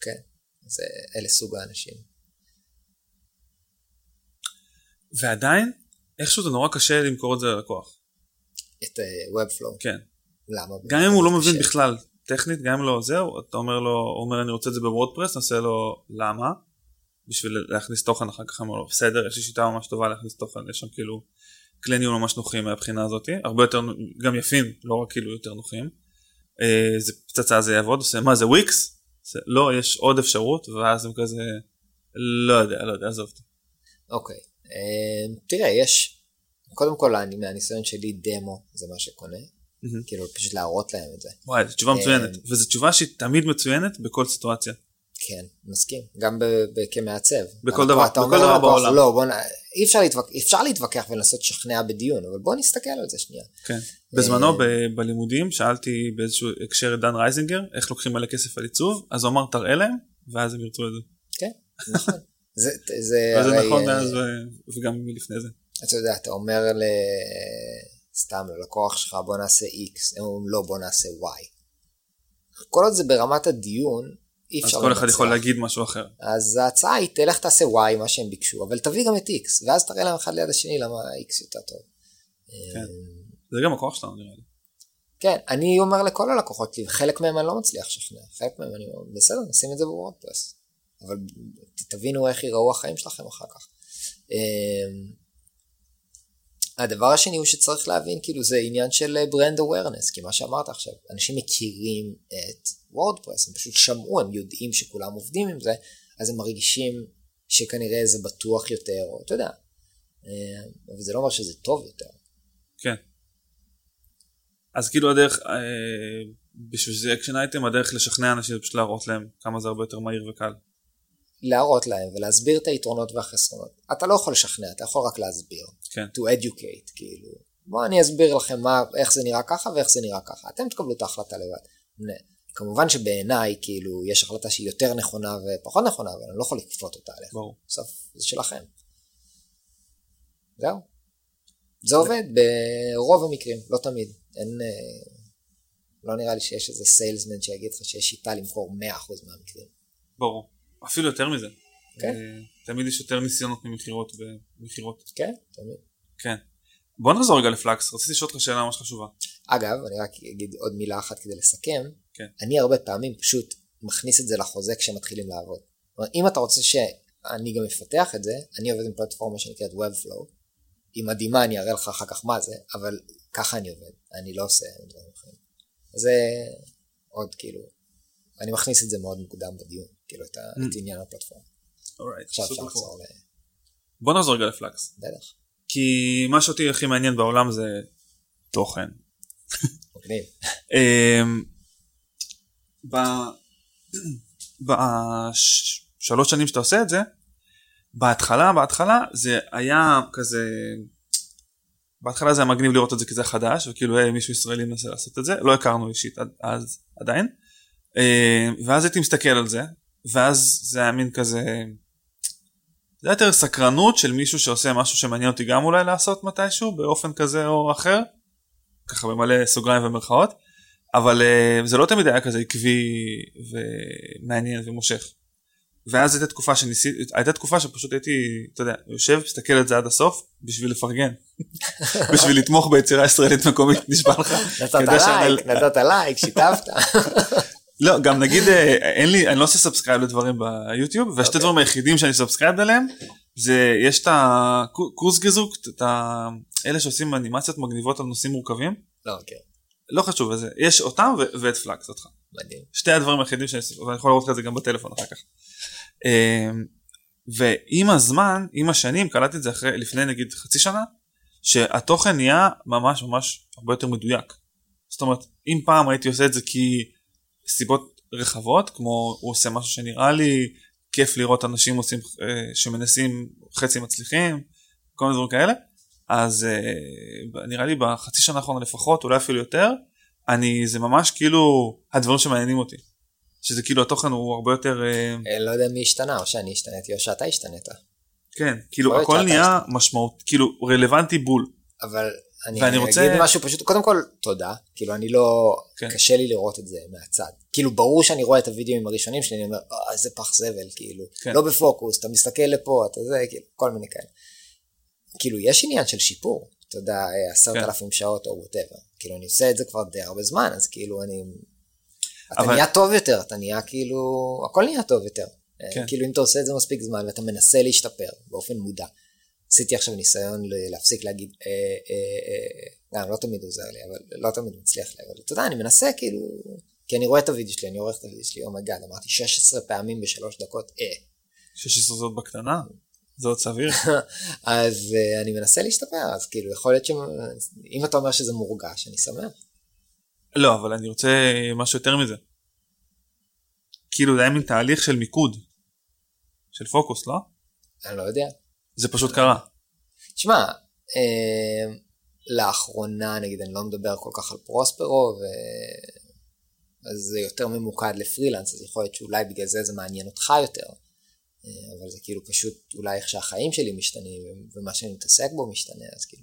[SPEAKER 1] כן, זה, אלה סוג האנשים.
[SPEAKER 2] ועדיין, איכשהו זה נורא קשה למכור את זה ללקוח.
[SPEAKER 1] את uh, Webflow.
[SPEAKER 2] כן.
[SPEAKER 1] למה?
[SPEAKER 2] גם אם הוא לא מבין בכלל טכנית, גם אם לא זהו, אתה אומר לו, הוא אומר אני רוצה את זה בוורדפרס, נעשה לו למה? בשביל להכניס תוכן אחר כך, אמר לו בסדר, יש לי שיטה ממש טובה להכניס תוכן, יש שם כאילו כלי ניהול ממש נוחים מהבחינה הזאת, הרבה יותר, גם יפים, לא רק כאילו יותר נוחים. אה, זה פצצה זה יעבוד, עושה מה זה וויקס? זה, לא, יש עוד אפשרות, ואז הם כזה, לא יודע, לא יודע, עזוב אותי.
[SPEAKER 1] אוקיי, אה, תראה, יש, קודם כל אני מהניסיון שלי דמו זה מה שקונה, כאילו פשוט להראות להם את זה.
[SPEAKER 2] וואי, זו תשובה מצוינת, אה, וזו תשובה שהיא תמיד מצוינת בכל סיטואציה.
[SPEAKER 1] כן, מסכים, גם כמעצב.
[SPEAKER 2] בכל דבר, בכל דבר בעולם.
[SPEAKER 1] לא, בוא, אי אפשר, להתווכח, אפשר להתווכח ולנסות לשכנע בדיון, אבל בוא נסתכל על זה שנייה.
[SPEAKER 2] כן, בזמנו ב, בלימודים שאלתי באיזשהו הקשר את דן רייזינגר, איך לוקחים מלא כסף על עיצוב, אז הוא אמר תראה להם, ואז הם ירצו את זה.
[SPEAKER 1] כן, נכון. [LAUGHS] זה,
[SPEAKER 2] זה, [LAUGHS] זה הרי, נכון מאז וגם מלפני זה.
[SPEAKER 1] אתה יודע, אתה אומר ל... סתם ללקוח שלך בוא נעשה X, הם אומרים לא בוא נעשה Y. כל עוד זה ברמת הדיון,
[SPEAKER 2] אי אפשר אז כל אחד יכול להגיד משהו אחר.
[SPEAKER 1] אז ההצעה היא תלך תעשה y מה שהם ביקשו אבל תביא גם את x ואז תראה להם אחד ליד השני למה x יותר טוב.
[SPEAKER 2] כן. זה גם הכוח שלנו נראה לי.
[SPEAKER 1] כן אני אומר לכל הלקוחות חלק מהם אני לא מצליח לשכנע חלק מהם אני אומר בסדר נשים את זה בוורדפרס אבל תבינו איך ייראו החיים שלכם אחר כך. אמ, הדבר השני הוא שצריך להבין כאילו זה עניין של ברנד אווירנס כי מה שאמרת עכשיו אנשים מכירים את וורדפרס הם פשוט שמעו הם יודעים שכולם עובדים עם זה אז הם מרגישים שכנראה זה בטוח יותר, או אתה יודע, אה, אבל זה לא אומר שזה טוב יותר.
[SPEAKER 2] כן. אז כאילו הדרך, אה, בשביל שזה action item, הדרך לשכנע אנשים זה פשוט להראות להם כמה זה הרבה יותר מהיר וקל.
[SPEAKER 1] להראות להם ולהסביר את היתרונות והחסרונות. אתה לא יכול לשכנע, אתה יכול רק להסביר.
[SPEAKER 2] כן.
[SPEAKER 1] to educate, כאילו. בואו אני אסביר לכם מה, איך זה נראה ככה ואיך זה נראה ככה. אתם תקבלו את ההחלטה לבד. כמובן שבעיניי, כאילו, יש החלטה שהיא יותר נכונה ופחות נכונה, אבל אני לא יכול לכפות אותה עליך.
[SPEAKER 2] ברור.
[SPEAKER 1] בסוף זה שלכם. זהו. זה עובד ברוב המקרים, לא תמיד. אין... אה, לא נראה לי שיש איזה סיילסמן שיגיד לך שיש שיטה למכור 100% מהמקרים.
[SPEAKER 2] ברור. אפילו יותר מזה.
[SPEAKER 1] כן.
[SPEAKER 2] אה, תמיד יש יותר ניסיונות ממכירות במכירות.
[SPEAKER 1] כן, תמיד.
[SPEAKER 2] כן. בוא נחזור רגע לפלקס, רציתי לשאול אותך שאלה ממש חשובה.
[SPEAKER 1] אגב, אני רק אגיד עוד מילה אחת כדי לסכם.
[SPEAKER 2] כן.
[SPEAKER 1] אני הרבה פעמים פשוט מכניס את זה לחוזה כשמתחילים לעבוד. אם אתה רוצה שאני גם אפתח את זה, אני עובד עם פלטפורמה שנקראת Webflow. היא מדהימה, אני אראה לך אחר כך מה זה, אבל ככה אני עובד, אני לא עושה דברים אחרים. זה עוד כאילו, אני מכניס את זה מאוד מוקדם בדיון, כאילו את,
[SPEAKER 2] Mm.
[SPEAKER 1] את עניין הפלטפורמה.
[SPEAKER 2] Alright,
[SPEAKER 1] עכשיו אפשר. לחזור ל...
[SPEAKER 2] בוא נחזור רגע לפלקס.
[SPEAKER 1] בטח,
[SPEAKER 2] כי מה שאותי הכי מעניין בעולם זה תוכן.
[SPEAKER 1] מגניב.
[SPEAKER 2] אמ, בשלוש שנים שאתה עושה את זה, בהתחלה, בהתחלה זה היה כזה, בהתחלה זה היה מגניב לראות את זה כזה חדש, וכאילו היי, מישהו ישראלי מנסה לעשות את זה, לא הכרנו אישית עד, אז עדיין, אמ, ואז הייתי מסתכל על זה, ואז זה היה מין כזה, זה היה יותר סקרנות של מישהו שעושה משהו שמעניין אותי גם אולי לעשות מתישהו, באופן כזה או אחר, ככה במלא סוגריים ומרכאות, אבל uh, זה לא תמיד היה כזה עקבי ומעניין ומושך. ואז הייתה תקופה שניסיתי, הייתה תקופה שפשוט הייתי, אתה יודע, יושב, מסתכל על זה עד הסוף, בשביל לפרגן. [LAUGHS] בשביל לתמוך ביצירה ישראלית מקומית, [LAUGHS] נשבע לך.
[SPEAKER 1] נתת לייק, נתת לייק, שיתפת. [LAUGHS]
[SPEAKER 2] לא, גם נגיד, אה, אין לי, אני לא עושה subscribe לדברים ביוטיוב, והשתי
[SPEAKER 1] אוקיי.
[SPEAKER 2] דברים היחידים שאני subscribe עליהם, זה, יש את הקורס גזוק, את ה... אלה שעושים אנימציות מגניבות על נושאים מורכבים,
[SPEAKER 1] לא, כן,
[SPEAKER 2] לא חשוב, אז יש אותם ו- ואת פלאקס, אותך.
[SPEAKER 1] מדהים.
[SPEAKER 2] שתי הדברים היחידים שאני ואני יכול לראות לך את זה גם בטלפון אחר כך. אמ, ועם הזמן, עם השנים, קלטתי את זה אחרי, לפני נגיד חצי שנה, שהתוכן נהיה ממש ממש הרבה יותר מדויק. זאת אומרת, אם פעם הייתי עושה את זה כי סיבות רחבות, כמו הוא עושה משהו שנראה לי כיף לראות אנשים עושים, אה, שמנסים חצי מצליחים, כל מיני דברים כאלה, אז אה, נראה לי בחצי שנה האחרונה לפחות, אולי אפילו יותר, אני, זה ממש כאילו הדברים שמעניינים אותי. שזה כאילו התוכן הוא הרבה יותר, אה,
[SPEAKER 1] לא יודע מי השתנה, או שאני השתניתי או שאתה השתנית.
[SPEAKER 2] כן, כאילו הכל נהיה משמעות, כאילו רלוונטי בול.
[SPEAKER 1] אבל אני
[SPEAKER 2] ואני רוצה-
[SPEAKER 1] אגיד משהו פשוט, קודם כל, תודה. כאילו, אני לא...
[SPEAKER 2] כן.
[SPEAKER 1] קשה לי לראות את זה מהצד. כאילו, ברור שאני רואה את הוידאוים הראשונים שלי, אני אומר, אה, איזה פח זבל, כאילו.
[SPEAKER 2] כן.
[SPEAKER 1] לא בפוקוס, אתה מסתכל לפה, אתה זה, כאילו, כל מיני כאלה. כאילו, יש עניין של שיפור. אתה יודע, אה, עשרת
[SPEAKER 2] כן.
[SPEAKER 1] אלפים שעות או whatever. כאילו, אני עושה את זה כבר די הרבה זמן, אז כאילו, אני... אתה
[SPEAKER 2] אבל-
[SPEAKER 1] נהיה טוב יותר, אתה נהיה כאילו... הכל נהיה טוב יותר. אה,
[SPEAKER 2] כן.
[SPEAKER 1] כאילו, אם אתה עושה את זה מספיק זמן ואתה מנסה להשתפר באופן מודע. עשיתי עכשיו ניסיון להפסיק להגיד, אה, אה, אה, גם לא תמיד עוזר לי, אבל לא תמיד מצליח לי, אבל אתה יודע, אני מנסה כאילו, כי אני רואה את הוידאו שלי, אני עורך את הוידאו שלי, oh my god, אמרתי 16 פעמים בשלוש דקות, אה.
[SPEAKER 2] 16 זאת בקטנה, זה עוד סביר.
[SPEAKER 1] אז אה, אני מנסה להשתפר, אז כאילו, יכול להיות שאם אתה אומר שזה מורגש, אני שמח.
[SPEAKER 2] לא, אבל אני רוצה משהו יותר מזה. כאילו זה היה מין תהליך של מיקוד. של פוקוס, לא?
[SPEAKER 1] אני לא יודע.
[SPEAKER 2] זה פשוט קרה.
[SPEAKER 1] תשמע, אה, לאחרונה, נגיד, אני לא מדבר כל כך על פרוספרו, ו... אז זה יותר ממוקד לפרילנס, אז יכול להיות שאולי בגלל זה זה מעניין אותך יותר. אה, אבל זה כאילו פשוט אולי איך שהחיים שלי משתנים, ומה שאני מתעסק בו משתנה, אז כאילו,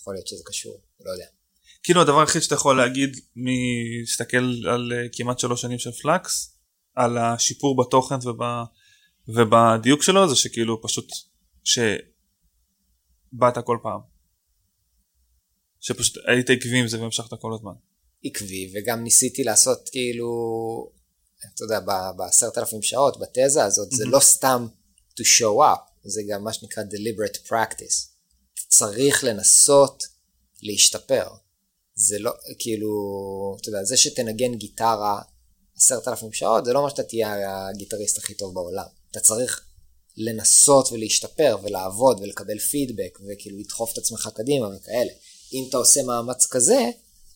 [SPEAKER 1] יכול להיות שזה קשור, לא יודע.
[SPEAKER 2] כאילו הדבר היחיד שאתה יכול להגיד מסתכל על אה, כמעט שלוש שנים של פלאקס, על השיפור בתוכן וב, ובדיוק שלו, זה שכאילו פשוט שבאת כל פעם. שפשוט היית עקבי עם זה והמשכת כל הזמן.
[SPEAKER 1] עקבי, וגם ניסיתי לעשות כאילו, אתה יודע, בעשרת אלפים שעות, בתזה הזאת, זה
[SPEAKER 2] Mhm.
[SPEAKER 1] לא סתם to show up, זה גם מה שנקרא deliberate practice. צריך לנסות להשתפר. זה לא, כאילו, אתה יודע, זה שתנגן גיטרה עשרת אלפים שעות, זה לא אומר שאתה תהיה הגיטריסט הכי טוב בעולם. אתה צריך לנסות ולהשתפר ולעבוד ולקבל פידבק וכאילו לדחוף את עצמך קדימה וכאלה. אם אתה עושה מאמץ כזה,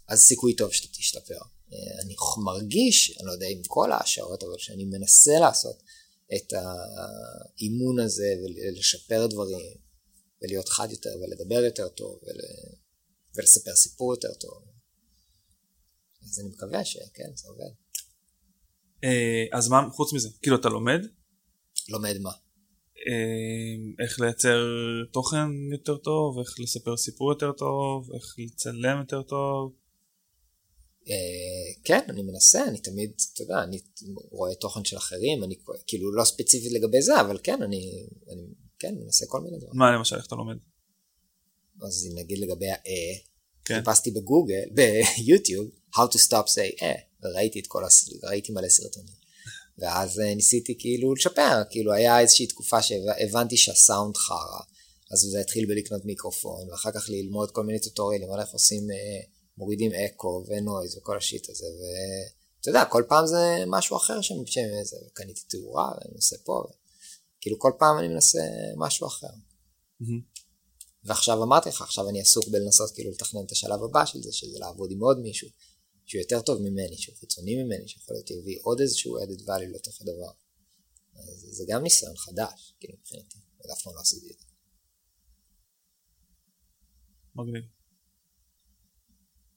[SPEAKER 1] אז סיכוי טוב שאתה תשתפר. אה, אני מרגיש, אני לא יודע אם כל ההשערות, אבל שאני מנסה לעשות את האימון הזה ולשפר דברים ולהיות חד יותר ולדבר יותר טוב ול... ולספר סיפור יותר טוב. אז אני מקווה שכן, זה עובד.
[SPEAKER 2] אה, אז מה חוץ מזה? כאילו אתה לומד?
[SPEAKER 1] לומד מה?
[SPEAKER 2] אה, איך לייצר תוכן יותר טוב, איך לספר סיפור יותר טוב, איך לצלם יותר טוב.
[SPEAKER 1] אה, כן, אני מנסה, אני תמיד, אתה יודע, אני רואה תוכן של אחרים, אני כאילו לא ספציפית לגבי זה, אבל כן, אני, אני כן, מנסה כל מיני דברים.
[SPEAKER 2] מה למשל, איך אתה לומד?
[SPEAKER 1] אז נגיד לגבי ה-אה, כן. חיפשתי בגוגל, ביוטיוב, How to stop say אה, וראיתי את כל. ראיתי מלא סרטונים. ואז אה, ניסיתי כאילו לשפר, כאילו היה איזושהי תקופה שהבנתי שהסאונד חרא, אז זה התחיל בלקנות מיקרופון, ואחר כך ללמוד כל מיני טוטוריאלים על איך עושים, אה, מורידים אקו ונויז וכל השיט הזה, ואתה יודע, כל פעם זה משהו אחר שאני חושב, קניתי תאורה ואני מנסה פה, כאילו כל פעם אני מנסה משהו אחר. Mm-hmm. ועכשיו אמרתי לך, עכשיו אני עסוק בלנסות כאילו לתכנן את השלב הבא של זה, שזה לעבוד עם עוד מישהו, שהוא יותר טוב ממני, שהוא חיצוני ממני, שיכול להיות יביא עוד איזשהו added value לתוך הדבר. אז זה גם ניסיון חדש, כאילו מבחינתי, ואף פעם לא עשיתי את זה.
[SPEAKER 2] מגניב.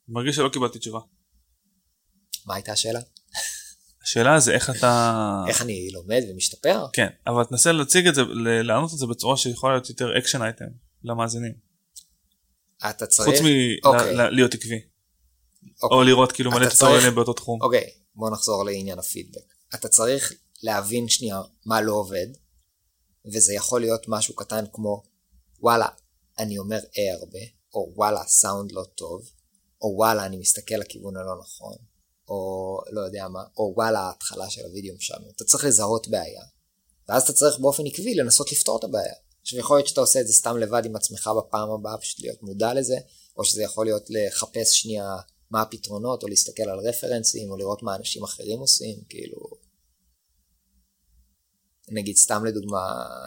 [SPEAKER 2] מרגיש שלא קיבלתי תשובה.
[SPEAKER 1] מה הייתה השאלה?
[SPEAKER 2] השאלה זה איך אתה...
[SPEAKER 1] איך אני לומד ומשתפר?
[SPEAKER 2] כן, אבל תנסה להציג את זה, לענות את זה בצורה שיכולה להיות יותר action item למאזינים.
[SPEAKER 1] אתה צריך...
[SPEAKER 2] חוץ מלהיות אוקיי. עקבי. אוקיי. או לראות כאילו מלא טוטוריאלים באותו תחום.
[SPEAKER 1] אוקיי, בוא נחזור לעניין הפידבק. אתה צריך להבין שנייה מה לא עובד, וזה יכול להיות משהו קטן כמו וואלה, אני אומר אה הרבה, או וואלה, סאונד לא טוב, או וואלה, אני מסתכל לכיוון הלא נכון, או לא יודע מה, או וואלה, ההתחלה של הוידאו משם. אתה צריך לזהות בעיה, ואז אתה צריך באופן עקבי לנסות לפתור את הבעיה. עכשיו יכול להיות שאתה עושה את זה סתם לבד עם עצמך בפעם הבאה, פשוט להיות מודע לזה, או שזה יכול להיות לחפש שנייה מה הפתרונות, או להסתכל על רפרנסים, או לראות מה אנשים אחרים עושים, כאילו... נגיד סתם לדוגמה,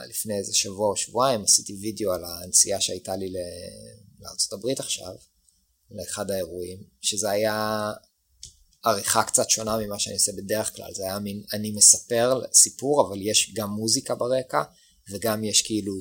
[SPEAKER 1] לפני איזה שבוע או שבועיים עשיתי וידאו על הנסיעה שהייתה לי לארה"ב עכשיו, לאחד האירועים, שזה היה עריכה קצת שונה ממה שאני עושה בדרך כלל, זה היה מין, אני מספר סיפור, אבל יש גם מוזיקה ברקע, וגם יש כאילו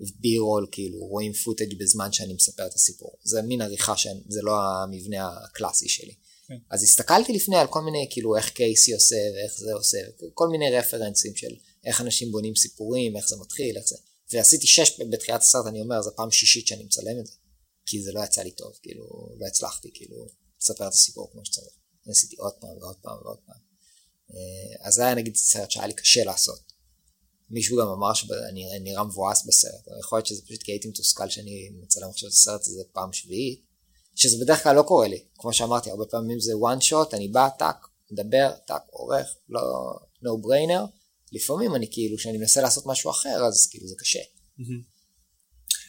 [SPEAKER 1] בי רול כאילו רואים פוטאג' בזמן שאני מספר את הסיפור. זה מין עריכה שזה לא המבנה הקלאסי שלי. כן. אז הסתכלתי לפני על כל מיני כאילו איך קייסי עושה ואיך זה עושה כל מיני רפרנסים של איך אנשים בונים סיפורים איך זה מתחיל איך זה. ועשיתי שש בתחילת הסרט אני אומר זו פעם שישית שאני מצלם את זה. כי זה לא יצא לי טוב כאילו לא הצלחתי כאילו לספר את הסיפור כמו שצריך. עשיתי עוד פעם ועוד פעם ועוד פעם. אה, אז זה היה נגיד סרט שהיה לי קשה לעשות מישהו גם אמר שאני נראה מבואס בסרט, יכול להיות שזה פשוט כי הייתי מתוסכל שאני מצלם עכשיו את הסרט הזה פעם שביעית, שזה בדרך כלל לא קורה לי, כמו שאמרתי, הרבה פעמים זה one shot, אני בא, טאק, מדבר, טאק, עורך, לא, no brainer, לפעמים אני כאילו, כשאני מנסה לעשות משהו אחר, אז כאילו זה קשה.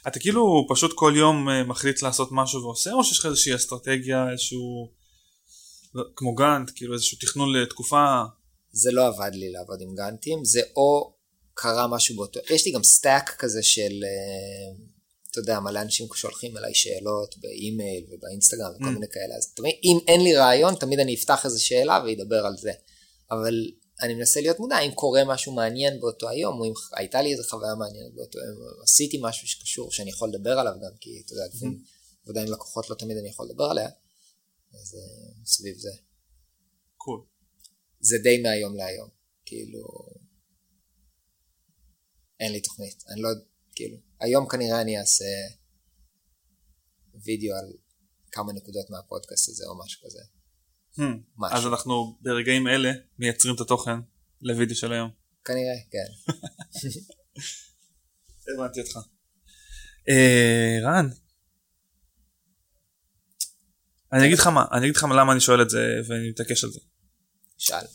[SPEAKER 2] אתה כאילו פשוט כל יום אה, מחליט לעשות משהו ועושה, או שיש לך איזושהי אסטרטגיה, איזשהו, לא, כמו גאנט, כאילו איזשהו תכנון לתקופה?
[SPEAKER 1] זה לא עבד לי לעבוד עם גאנטים, זה או קרה משהו באותו, יש לי גם stack כזה של, אה, אתה יודע, מלא אנשים שולחים אליי שאלות באימייל ובאינסטגרם וכל mm. מיני כאלה, אז תמיד, אם אין לי רעיון, תמיד אני אפתח איזה שאלה ואדבר על זה. אבל אני מנסה להיות מודע אם קורה משהו מעניין באותו היום, או אם הייתה לי איזה חוויה מעניינת באותו יום, או עשיתי משהו שקשור, שאני יכול לדבר עליו גם, כי אתה יודע, לפעמים mm-hmm. עבודה עם לקוחות לא תמיד אני יכול לדבר עליה, אז uh, סביב זה.
[SPEAKER 2] קול. Cool.
[SPEAKER 1] זה די מהיום להיום, כאילו, אין לי תוכנית, אני לא, כאילו, היום כנראה אני אעשה וידאו על כמה נקודות מהפודקאסט הזה או משהו כזה.
[SPEAKER 2] Hmm. משהו. אז אנחנו ברגעים אלה מייצרים את התוכן לוידאו של היום.
[SPEAKER 1] כנראה, כן. [LAUGHS]
[SPEAKER 2] הבנתי אותך. אה, רן, אני אגיד לך מה, אני אגיד לך למה אני שואל את זה ואני מתעקש על זה.
[SPEAKER 1] שאל.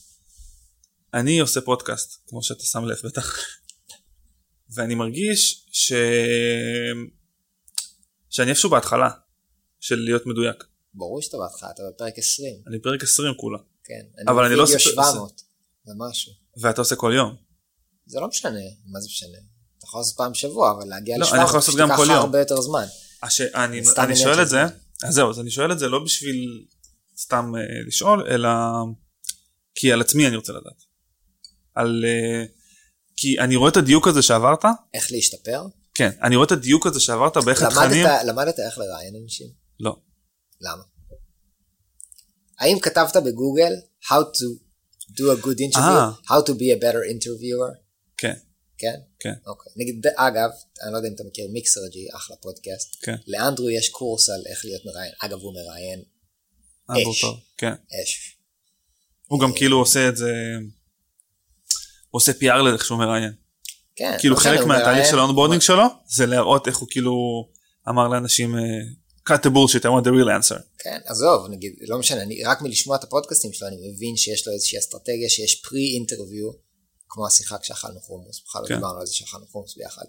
[SPEAKER 2] אני עושה פודקאסט, כמו שאתה שם לב בטח. ואני מרגיש ש... שאני איפשהו בהתחלה של להיות מדויק.
[SPEAKER 1] ברור שאתה בהתחלה, אתה בפרק 20.
[SPEAKER 2] אני בפרק 20 כולה.
[SPEAKER 1] כן, אני אבל אני לא עושה... 700 ומשהו.
[SPEAKER 2] ואתה עושה כל יום.
[SPEAKER 1] זה לא משנה, מה זה משנה? אתה יכול לעשות פעם בשבוע, אבל להגיע
[SPEAKER 2] לא,
[SPEAKER 1] ל-700
[SPEAKER 2] אני יכול לעשות גם כל יום.
[SPEAKER 1] הרבה יותר זמן.
[SPEAKER 2] הש... אני,
[SPEAKER 1] סתם
[SPEAKER 2] אני
[SPEAKER 1] עניין
[SPEAKER 2] שואל את זה. אז זהו, אז אני שואל את זה לא בשביל סתם אה, לשאול, אלא כי על עצמי אני רוצה לדעת. על... אה, כי אני רואה את הדיוק הזה שעברת,
[SPEAKER 1] איך להשתפר?
[SPEAKER 2] כן, אני רואה את הדיוק הזה שעברת באיך התכנים,
[SPEAKER 1] למדת, איך לראיין אנשים?
[SPEAKER 2] לא.
[SPEAKER 1] למה? האם כתבת בגוגל how to do a good interview?
[SPEAKER 2] אה.
[SPEAKER 1] how to be a better interviewer?
[SPEAKER 2] כן,
[SPEAKER 1] כן?
[SPEAKER 2] כן.
[SPEAKER 1] אוקיי. נגיד, אגב, אני לא יודע אם אתה מכיר Mixergy, אחלה פודקאסט.
[SPEAKER 2] כן.
[SPEAKER 1] לאנדרו יש קורס על איך להיות מראיין. אגב, הוא מראיין
[SPEAKER 2] אה,
[SPEAKER 1] אש.
[SPEAKER 2] בוקר, כן.
[SPEAKER 1] אש.
[SPEAKER 2] הוא גם כאילו עושה את זה, עושה PR לאיך שהוא מראיין.
[SPEAKER 1] כן.
[SPEAKER 2] כאילו
[SPEAKER 1] לא
[SPEAKER 2] חלק מהתהליך של ה onboarding שלו, זה להראות איך הוא כאילו אמר לאנשים, אה, cut the bullshit, I want the real answer.
[SPEAKER 1] כן, עזוב, נגיד, לא משנה, אני, רק מלשמוע את הפודקאסטים שלו, אני מבין שיש לו איזושהי אסטרטגיה, שיש אינטרוויו, כמו השיחה כשאכלנו חומוס, בכלל לא
[SPEAKER 2] כן.
[SPEAKER 1] דיברנו על זה שאכלנו חומוס ביחד,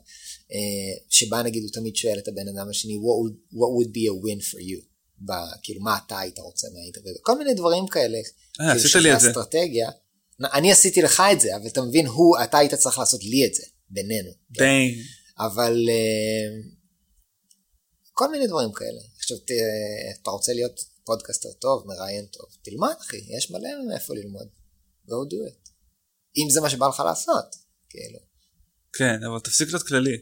[SPEAKER 1] אה, שבה נגיד הוא תמיד שואל את הבן אדם השני, what would, what would be a win for you, ב, כאילו מה אתה היית רוצה מהאינטרוויו, כל מיני דברים כאלה, כאילו
[SPEAKER 2] עשית לי את זה.
[SPEAKER 1] אסטרטגיה, אני עשיתי לך את זה, אבל אתה מבין, הוא, אתה היית צריך לעשות לי את זה, בינינו, כן?
[SPEAKER 2] דיין.
[SPEAKER 1] אבל אה, כל מיני דברים כאלה. עכשיו, אתה רוצה להיות פודקאסטר טוב, מראיין טוב, תלמד אחי, יש מלא מאיפה ללמוד. go do it. אם זה מה שבא לך לעשות, כאילו.
[SPEAKER 2] כן, אבל תפסיק להיות כללי.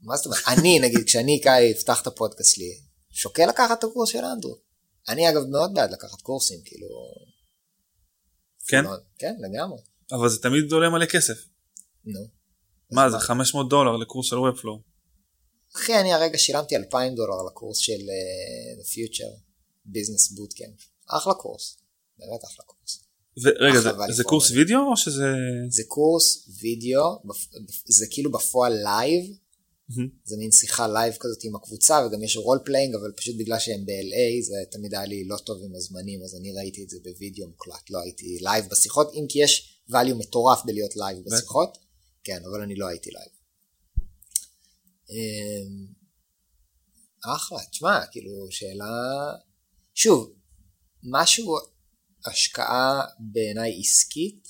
[SPEAKER 1] מה זאת אומרת? אני, נגיד, כשאני אפתח את הפודקאסט שלי, שוקל לקחת את הקורס של אנדרו. אני אגב מאוד בעד לקחת קורסים, כאילו...
[SPEAKER 2] כן?
[SPEAKER 1] כן, לגמרי.
[SPEAKER 2] אבל זה תמיד עולה מלא כסף.
[SPEAKER 1] נו.
[SPEAKER 2] מה זה 500 דולר לקורס של Webflow.
[SPEAKER 1] אחי, אני הרגע שילמתי 2,000 דולר לקורס של uh, The Future Business Bootcamp. אחלה קורס. באמת אחלה קורס.
[SPEAKER 2] ורגע, זה- זה קורס וידאו או שזה...
[SPEAKER 1] זה קורס וידאו, זה כאילו בפועל live,
[SPEAKER 2] מהמם.
[SPEAKER 1] זה מין שיחה live כזאת עם הקבוצה, וגם יש role playing, אבל פשוט בגלל שהם ב-LA, זה תמיד היה לי לא טוב עם הזמנים, אז אני ראיתי את זה בווידאו מוקלט, לא הייתי live בשיחות, אם כי יש value מטורף בלהיות
[SPEAKER 2] live.
[SPEAKER 1] בשיחות, כן, אבל אני לא הייתי live. אמ, אחלה, תשמע, כאילו, שאלה... שוב, משהו, השקעה בעיניי עסקית,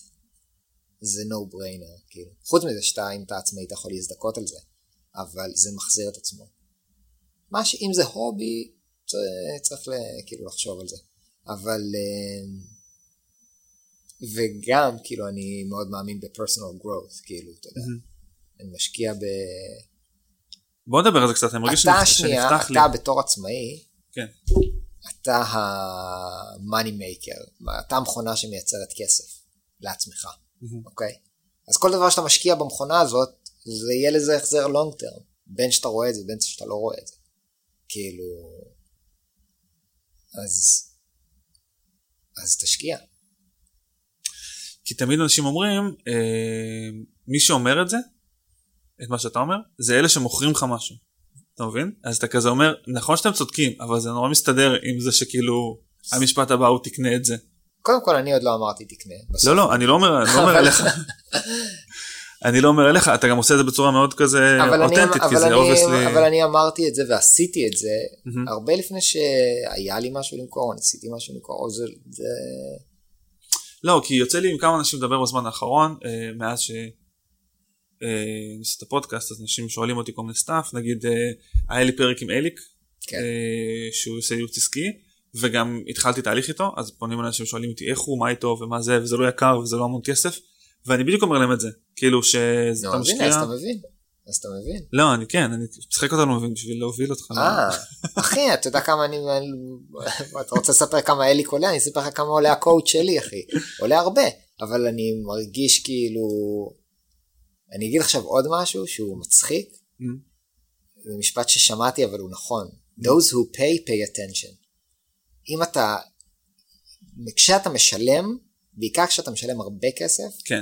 [SPEAKER 1] זה no brainer, כאילו. חוץ מזה שאתה, אם אתה עצמאי, אתה יכול להזדכות על זה, אבל זה מחזיר את עצמו. מה ש... אם זה hobby, צריך ל... כאילו לחשוב על זה. אבל... אמ, וגם, כאילו, אני מאוד מאמין ב-personal growth, כאילו, אתה יודע.
[SPEAKER 2] מהמם.
[SPEAKER 1] אני משקיע ב...
[SPEAKER 2] בוא נדבר על זה קצת, אני מרגיש
[SPEAKER 1] אתה
[SPEAKER 2] שנפ-
[SPEAKER 1] השנייה,
[SPEAKER 2] שנפתח לי.
[SPEAKER 1] אתה בתור עצמאי,
[SPEAKER 2] כן.
[SPEAKER 1] אתה ה-money maker, אתה המכונה שמייצרת כסף לעצמך. אוקיי? אז כל דבר שאתה משקיע במכונה הזאת, זה יהיה לזה החזר long term, בין שאתה רואה את זה, בין שאתה לא רואה את זה. כאילו... אז... אז תשקיע.
[SPEAKER 2] כי תמיד אנשים אומרים, אה, מי שאומר את זה, את מה שאתה אומר, זה אלה שמוכרים לך משהו. אתה מבין? אז אתה כזה אומר, נכון שאתם צודקים, אבל זה נורא מסתדר עם זה שכאילו, המשפט הבא הוא תקנה את זה.
[SPEAKER 1] קודם כל, אני עוד לא אמרתי תקנה. בסוף.
[SPEAKER 2] לא, לא, אני לא אומר, אני לא אומר אליך. [LAUGHS] אני לא אומר אליך, אתה גם עושה את זה בצורה מאוד כזה
[SPEAKER 1] אבל אני,
[SPEAKER 2] אותנטית, כי זה
[SPEAKER 1] אני,
[SPEAKER 2] obviously...
[SPEAKER 1] אבל אני אמרתי את זה ועשיתי את זה
[SPEAKER 2] מהמם.
[SPEAKER 1] הרבה לפני שהיה לי משהו למכור, ניסיתי משהו למכור, או זה, זה...
[SPEAKER 2] לא, כי יוצא לי עם כמה אנשים לדבר בזמן האחרון, אה, מאז ש... אה, ניסית את הפודקאסט, אז אנשים שואלים אותי כל מיני stuff, נגיד אה, היה לי פרק עם אליק,
[SPEAKER 1] כן.
[SPEAKER 2] אה, שהוא עושה ייעוץ עסקי, וגם התחלתי תהליך איתו, אז פונים אנשים שואלים אותי איך הוא, מה איתו ומה זה, וזה לא יקר וזה לא המון כסף, ואני בדיוק אומר להם את זה, כאילו שאתה משקיע...
[SPEAKER 1] אז אתה מבין. אז אתה מבין.
[SPEAKER 2] לא, אני כן, אני משחק אותנו בשביל להוביל אותך.
[SPEAKER 1] אה, אחי, אתה יודע כמה אני... אתה רוצה לספר כמה אליק עולה? אני אספר לך כמה עולה הקואוצ' שלי, אחי. עולה הרבה, אבל אני מרגיש כאילו... אני אגיד עכשיו עוד משהו שהוא מצחיק. זה משפט ששמעתי אבל הוא נכון. Those who pay pay attention. אם אתה... כשאתה משלם, בעיקר כשאתה משלם הרבה כסף,
[SPEAKER 2] כן,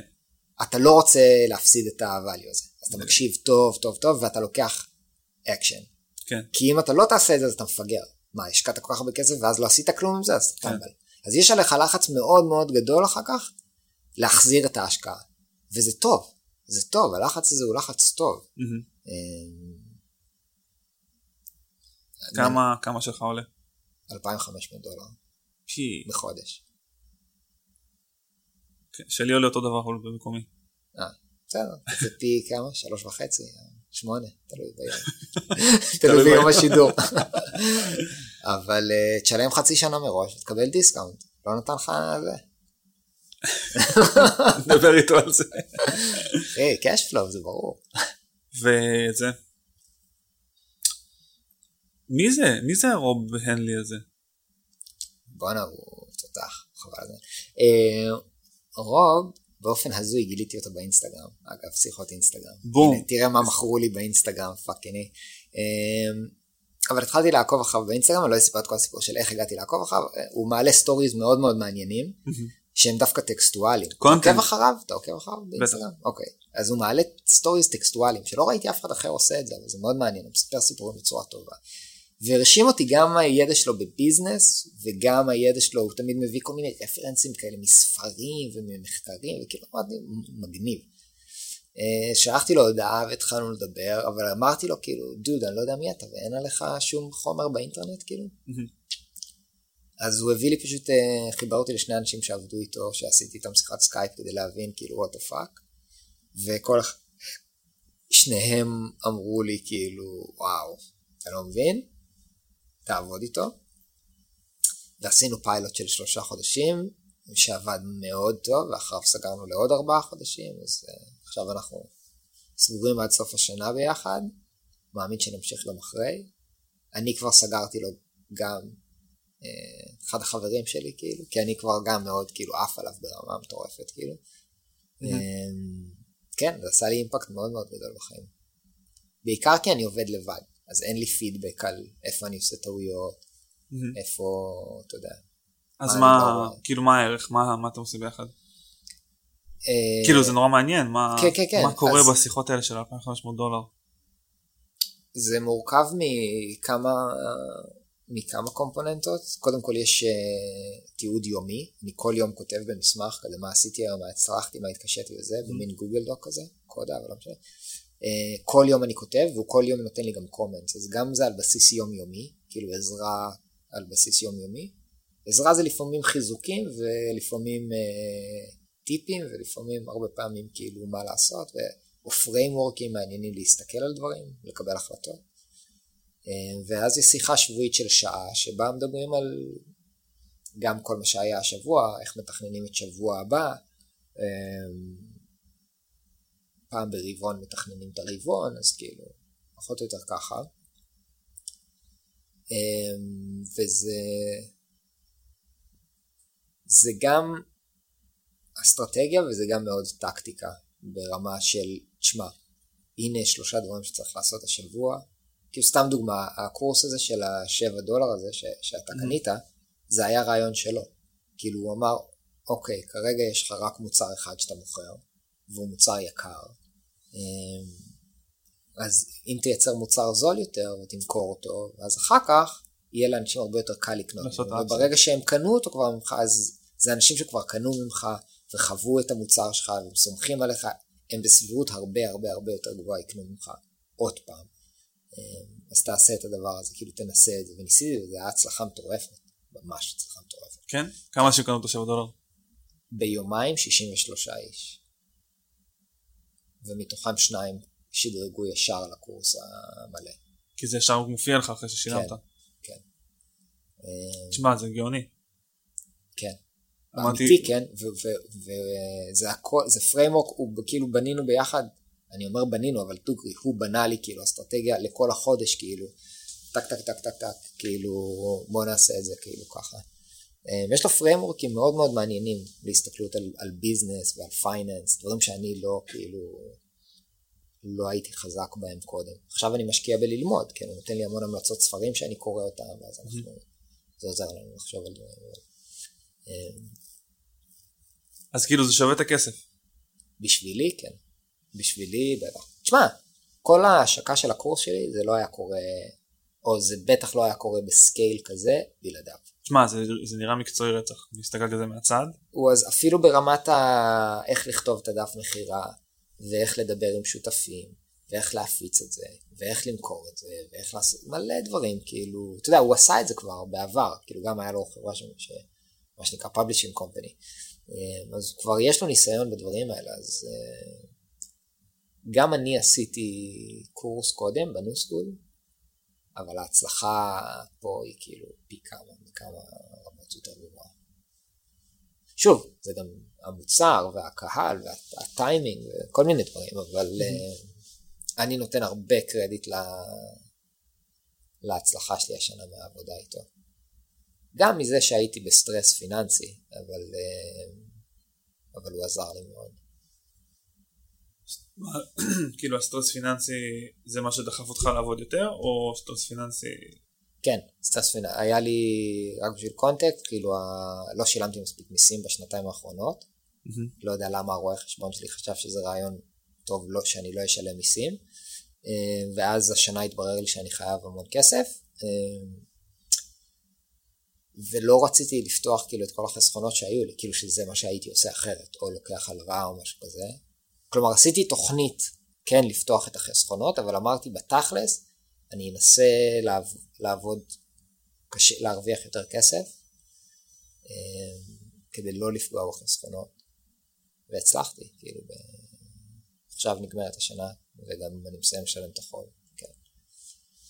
[SPEAKER 1] אתה לא רוצה להפסיד את ה-value הזה. אז אתה מקשיב טוב, טוב, טוב, ואתה לוקח אקשן.
[SPEAKER 2] כן,
[SPEAKER 1] כי אם אתה לא תעשה את זה, אז אתה מפגר. מה, השקעת כל כך הרבה כסף ואז לא עשית כלום עם זה, אז
[SPEAKER 2] כן.
[SPEAKER 1] טמבל. אז יש עליך לחץ מאוד מאוד גדול אחר כך להחזיר את ההשקעה. וזה טוב, זה טוב, הלחץ הזה הוא לחץ טוב. אמ,
[SPEAKER 2] כמה, כמה שלך עולה?
[SPEAKER 1] 2,500 דולר
[SPEAKER 2] פר,
[SPEAKER 1] בחודש.
[SPEAKER 2] כן, שלי עולה אותו דבר אבל במקומי.
[SPEAKER 1] אה, בסדר, זה פי כמה? שלוש וחצי? שמונה, תלוי ביום. [LAUGHS] תלוי ביום השידור. אבל אה, תשלם חצי שנה מראש ותקבל discount. לא נתן לך זה. [LAUGHS]
[SPEAKER 2] נדבר איתו על זה.
[SPEAKER 1] היי, cash flow, זה ברור.
[SPEAKER 2] וזה. מי זה? מי זה הרוב הנלי הזה?
[SPEAKER 1] בואנה, הוא תותח, חבל על זה. רוב, באופן הזוי גיליתי אותו באינסטגרם. אגב, שיחות אינסטגרם.
[SPEAKER 2] בום.
[SPEAKER 1] הנה, תראה מה מכרו לי באינסטגרם, fucking. אבל התחלתי לעקוב אחריו באינסטגרם, אני לא אספר את כל הסיפור של איך הגעתי לעקוב אחריו. אה, הוא מעלה סטוריז מאוד מאוד מעניינים, שהם דווקא טקסטואליים. אתה
[SPEAKER 2] content.
[SPEAKER 1] עוקב אחריו? אתה עוקב אחריו באינסטגרם? אוקיי. אז הוא מעלה סטוריז טקסטואליים, שלא ראיתי אף אחד אחר עושה את זה, אבל זה מאוד מעניין, הוא מספר סיפורים בצורה טובה. והרשים אותי גם הידע שלו ב business, וגם הידע שלו, הוא תמיד מביא כל מיני רפרנסים כאלה מספרים וממחקרים, וכאילו אמרתי, מגניב. אה, שלחתי לו הודעה והתחלנו לדבר, אבל אמרתי לו כאילו, דוד, אני לא יודע מי אתה, ואין עליך שום חומר באינטרנט, כאילו? אז הוא הביא לי פשוט, אה, חיבר אותי לשני אנשים שעבדו איתו, שעשיתי איתם שיחת סקייפ כדי להבין כאילו what the fuck, וכל, שניהם אמרו לי כאילו, וואו, אתה לא מבין? תעבוד איתו. ועשינו פיילוט של שלושה חודשים, שעבד מאוד טוב, ואחריו סגרנו לעוד ארבעה חודשים, אז uh, עכשיו אנחנו סגורים עד סוף השנה ביחד, מאמין שנמשיך גם אחרי. אני כבר סגרתי לו גם uh, אחד החברים שלי, כאילו, כי אני כבר גם מאוד כאילו עף עליו ברמה מטורפת, כאילו.
[SPEAKER 2] Mhm.
[SPEAKER 1] Um, כן, זה עשה לי אימפקט מאוד מאוד גדול בחיים. בעיקר כי אני עובד לבד, אז אין לי פידבק על איפה אני עושה טעויות, איפה, אתה יודע.
[SPEAKER 2] אז
[SPEAKER 1] מה
[SPEAKER 2] מה,
[SPEAKER 1] לא?
[SPEAKER 2] כאילו מה הערך? מה מה אתם עושים ביחד?
[SPEAKER 1] אה,
[SPEAKER 2] כאילו זה נורא מעניין, מה
[SPEAKER 1] כן, כן, כן,
[SPEAKER 2] מה קורה
[SPEAKER 1] אז-
[SPEAKER 2] בשיחות האלה של 2500 דולר?
[SPEAKER 1] זה מורכב מכמה, מכמה קומפוננטות. קודם כל יש אה, תיעוד יומי, אני כל יום כותב במסמך כזה מה עשיתי היום, מה הצלחתי, מה התקשיתי וזה, במין גוגל דוק כזה, קודה, אבל לא משנה. אה, כל יום אני כותב, והוא כל יום נותן לי גם קומנטס, אז גם זה על בסיס יומיומי, כאילו עזרה על בסיס יומיומי. עזרה זה לפעמים חיזוקים ולפעמים אה, טיפים ולפעמים הרבה פעמים כאילו מה לעשות ו... או פריימוורקים מעניינים להסתכל על דברים, לקבל החלטות. אה, ואז יש שיחה שבועית של שעה שבה מדברים על גם כל מה שהיה השבוע, איך מתכננים את שבוע הבא. אה, פעם ברבעון מתכננים את הרבעון, אז כאילו, פחות או יותר ככה. אה, וזה זה גם אסטרטגיה וזה גם מאוד טקטיקה ברמה של, תשמע, הנה שלושה דברים שצריך לעשות השבוע. כאילו סתם דוגמה, הקורס הזה של השבע דולר הזה ש, שאתה
[SPEAKER 2] Mhm.
[SPEAKER 1] קנית, זה היה רעיון שלו. כאילו הוא אמר, אוקיי, כרגע יש לך רק מוצר אחד שאתה מוכר, והוא מוצר יקר. אמ, אז אם תייצר מוצר זול יותר ותמכור אותו, אז אחר כך יהיה לאנשים הרבה יותר קל לקנות. וברגע שהם קנו אותו כבר ממך, אז זה אנשים שכבר קנו ממך וחוו את המוצר שלך והם סומכים עליך, הם בסבירות הרבה הרבה הרבה יותר גבוהה יקנו ממך עוד פעם. אמ, אז תעשה את הדבר הזה, כאילו תנסה את זה, וניסיתי, וזה היה הצלחה מטורפת, ממש הצלחה מטורפת.
[SPEAKER 2] כן? כמה אנשים קנו אותו 7 דולר?
[SPEAKER 1] ביומיים 63 איש. ומתוכם שניים שדרגו ישר לקורס המלא.
[SPEAKER 2] כי זה ישר מופיע לך אחרי ששילמת.
[SPEAKER 1] כן. אמ,
[SPEAKER 2] תשמע זה גאוני.
[SPEAKER 1] כן.
[SPEAKER 2] אמרתי-
[SPEAKER 1] אמיתי, כן, וזה הכל, זה framework, הוא כאילו בנינו ביחד, אני אומר בנינו, אבל together, הוא בנה לי כאילו אסטרטגיה לכל החודש, כאילו, טק טק טק טק טק, כאילו, בוא נעשה את זה כאילו ככה. אמ, יש לו framework ים מאוד מאוד מעניינים להסתכלות על, על business ועל finance, דברים שאני לא, כאילו, לא הייתי חזק בהם קודם. עכשיו אני משקיע בללמוד, כן, הוא נותן לי המון המלצות ספרים שאני קורא אותם, ואז אנחנו, זה עוזר לנו לחשוב על דברים. אמ,
[SPEAKER 2] אז כאילו זה שווה את הכסף.
[SPEAKER 1] בשבילי, כן. בשבילי, בטח. תשמע, כל ההשקה של הקורס שלי, זה לא היה קורה, או זה בטח לא היה קורה בסקייל כזה, בלעדיו.
[SPEAKER 2] תשמע זה, זה נראה מקצועי רצח. אני מסתכל על זה מהצד.
[SPEAKER 1] הוא אז אפילו ברמת ה... איך לכתוב את הדף מכירה, ואיך לדבר עם שותפים, ואיך להפיץ את זה, ואיך למכור את זה, ואיך לעשות מלא דברים, כאילו, אתה יודע, הוא עשה את זה כבר בעבר, כאילו גם היה לו חברה ש... ש... מה שנקרא publishing company, אה, אז כבר יש לו ניסיון בדברים האלה, אז אה, גם אני עשיתי קורס קודם בניו סקול, אבל ההצלחה פה היא כאילו פי כמה, בכמה רמות יותר גבוהה. שוב, זה גם המוצר והקהל והטיימינג וכל מיני דברים, אבל mm-hmm. אני נותן הרבה קרדיט לה... להצלחה שלי השנה מהעבודה איתו. גם מזה שהייתי בסטרס פיננסי, אבל, אבל הוא עזר לי מאוד. [CLEARS THROAT]
[SPEAKER 2] כאילו הסטרס פיננסי זה מה שדחף אותך לעבוד יותר, או סטרס פיננסי...
[SPEAKER 1] כן, סטרס פיננסי. היה לי, רק בשביל context, כאילו לא שילמתי מספיק מיסים בשנתיים האחרונות. Mm-hmm. לא יודע למה הרואה חשבון שלי חשב שזה רעיון טוב לא, שאני לא אשלם מיסים. אה, ואז השנה התברר לי שאני חייב המון כסף. אה, ולא רציתי לפתוח כאילו את כל החסכונות שהיו לי, כאילו שזה מה שהייתי עושה אחרת, או לוקח הלוואה או משהו כזה. כלומר עשיתי תוכנית כן לפתוח את החסכונות, אבל אמרתי בתכלס אני אנסה לעב, לעבוד, קשה, להרוויח יותר כסף, אה, כדי לא לפגוע בחסכונות. והצלחתי, כאילו, ב... עכשיו נגמרת השנה, וגם אני מסיים לשלם את החול, כן.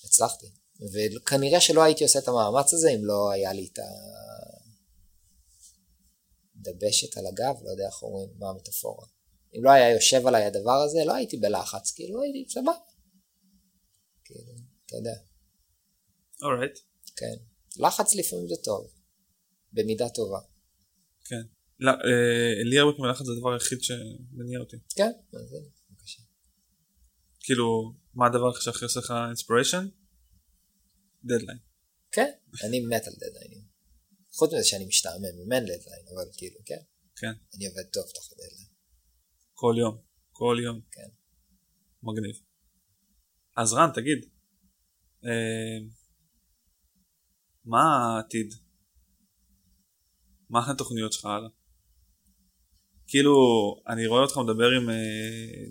[SPEAKER 1] הצלחתי. וכנראה שלא הייתי עושה את המאמץ הזה אם לא היה לי את הדבשת על הגב, לא יודע איך אומרים, מה המטאפורה. אם לא היה יושב עליי הדבר הזה, לא הייתי בלחץ, כאילו הייתי סבבה. כאילו, אתה יודע.
[SPEAKER 2] alright.
[SPEAKER 1] כן. לחץ לפעמים זה טוב. במידה טובה.
[SPEAKER 2] כן. לא, אה, לי הרבה פעמים לחץ זה הדבר היחיד שמניע אותי.
[SPEAKER 1] כן, אז הנה, בבקשה.
[SPEAKER 2] כאילו, מה הדבר שהכי עושה לך inspiration? דדליין.
[SPEAKER 1] כן, אני מת על דדליינים. חוץ מזה שאני משתעמם אם אין דדליין, אבל כאילו, כן.
[SPEAKER 2] כן.
[SPEAKER 1] אני עובד טוב תחת דדליין.
[SPEAKER 2] כל יום. כל יום.
[SPEAKER 1] כן.
[SPEAKER 2] מגניב. אז רן, תגיד, אה, מה העתיד? מה התוכניות שלך הלאה? כאילו, אני רואה אותך מדבר עם אה,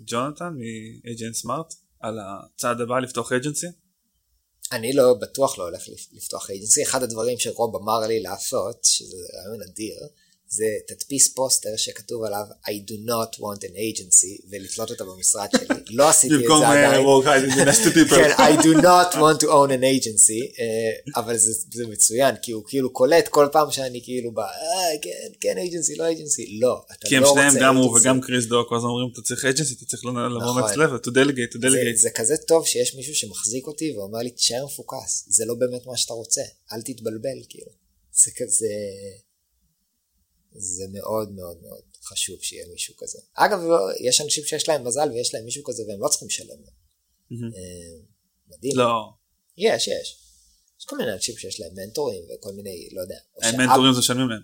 [SPEAKER 2] ג'ונתן מ-agent smart על הצעד הבא לפתוח אג'נסי.
[SPEAKER 1] אני לא בטוח לא הולך לפתוח אייג'נסי, אחד הדברים שרוב אמר לי לעשות, שזה רעיון אדיר, זה תדפיס פוסטר שכתוב עליו I do not want an agency ולתלות אותה במשרד שלי. [LAUGHS] לא עשיתי את זה עדיין. [LAUGHS] כן, I do not want to own an agency, אה, אבל זה, זה מצוין, כי הוא כאילו קולט כל פעם שאני כאילו בא, אה, כן, כן agency, לא agency, לא, אתה
[SPEAKER 2] כי הם לא שניהם, גם הוא וגם קריס דוק, אז אומרים, אתה צריך agency, אתה צריך לבוא נכון. next level, to delegate, to delegate.
[SPEAKER 1] זה כזה טוב שיש מישהו שמחזיק אותי ואומר לי, תשאר מפוקס, זה לא באמת מה שאתה רוצה, אל תתבלבל, כאילו. זה כזה... זה מאוד מאוד מאוד חשוב שיהיה מישהו כזה. אגב, יש אנשים שיש להם מזל ויש להם מישהו כזה והם לא צריכים לשלם לו. אה, מדהים.
[SPEAKER 2] לא.
[SPEAKER 1] יש, יש. יש כל מיני אנשים שיש להם מנטורים וכל מיני, לא יודע.
[SPEAKER 2] מנטורים זה משלמים להם.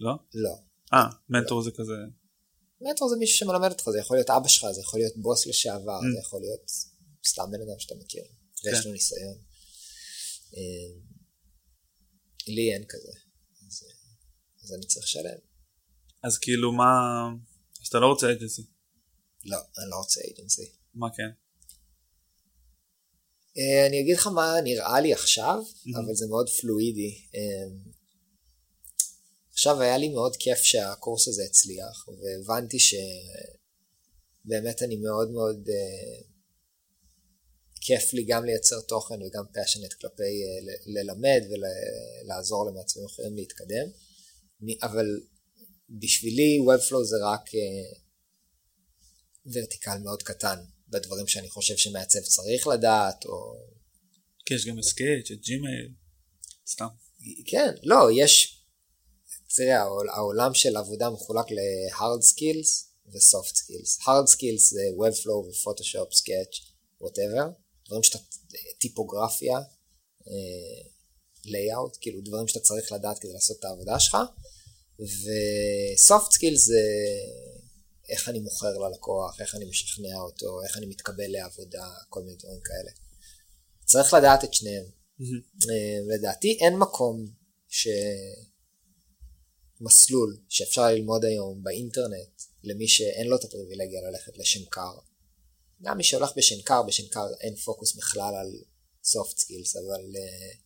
[SPEAKER 2] לא?
[SPEAKER 1] לא.
[SPEAKER 2] אה, מנטור זה כזה...
[SPEAKER 1] מנטור זה מישהו שמלמד אותך, זה יכול להיות אבא שלך, זה יכול להיות בוס לשעבר, זה יכול להיות סתם בן אדם שאתה מכיר, ויש כן. לו ניסיון. אה, לי אין כזה. אז אני צריך לשלם.
[SPEAKER 2] אז כאילו מה... אז אתה לא רוצה אייג'נסי.
[SPEAKER 1] לא, אני לא רוצה אייג'נסי.
[SPEAKER 2] מה כן?
[SPEAKER 1] Uh, אני אגיד לך מה נראה לי עכשיו, mm-hmm. אבל זה מאוד פלואידי. Uh, עכשיו היה לי מאוד כיף שהקורס הזה הצליח, והבנתי שבאמת אני מאוד מאוד uh, כיף לי גם לייצר תוכן וגם פאשונט כלפי ללמד ולעזור למעצבים אחרים להתקדם. אבל בשבילי Webflow זה רק אה, vertical מאוד קטן בדברים שאני חושב שמעצב צריך לדעת או...
[SPEAKER 2] כן, יש גם Sketch, את Gmail, סתם.
[SPEAKER 1] כן, לא, יש, תראה, העולם של עבודה מחולק ל-hard skills ו-soft skills. hard skills זה Webflow ופוטושופ, Sketch, whatever, דברים שאתה, טיפוגרפיה, אה, layout, כאילו דברים שאתה צריך לדעת כדי לעשות את העבודה שלך, ו-soft skills זה איך אני מוכר ללקוח, איך אני משכנע אותו, איך אני מתקבל לעבודה, כל מיני דברים כאלה. צריך לדעת את שניהם. Mm-hmm. לדעתי אין מקום שמסלול שאפשר ללמוד היום באינטרנט למי שאין לו את הפריבילגיה ללכת לשנקר. גם מי שהולך בשנקר, בשנקר אין פוקוס בכלל על soft skills, אבל uh,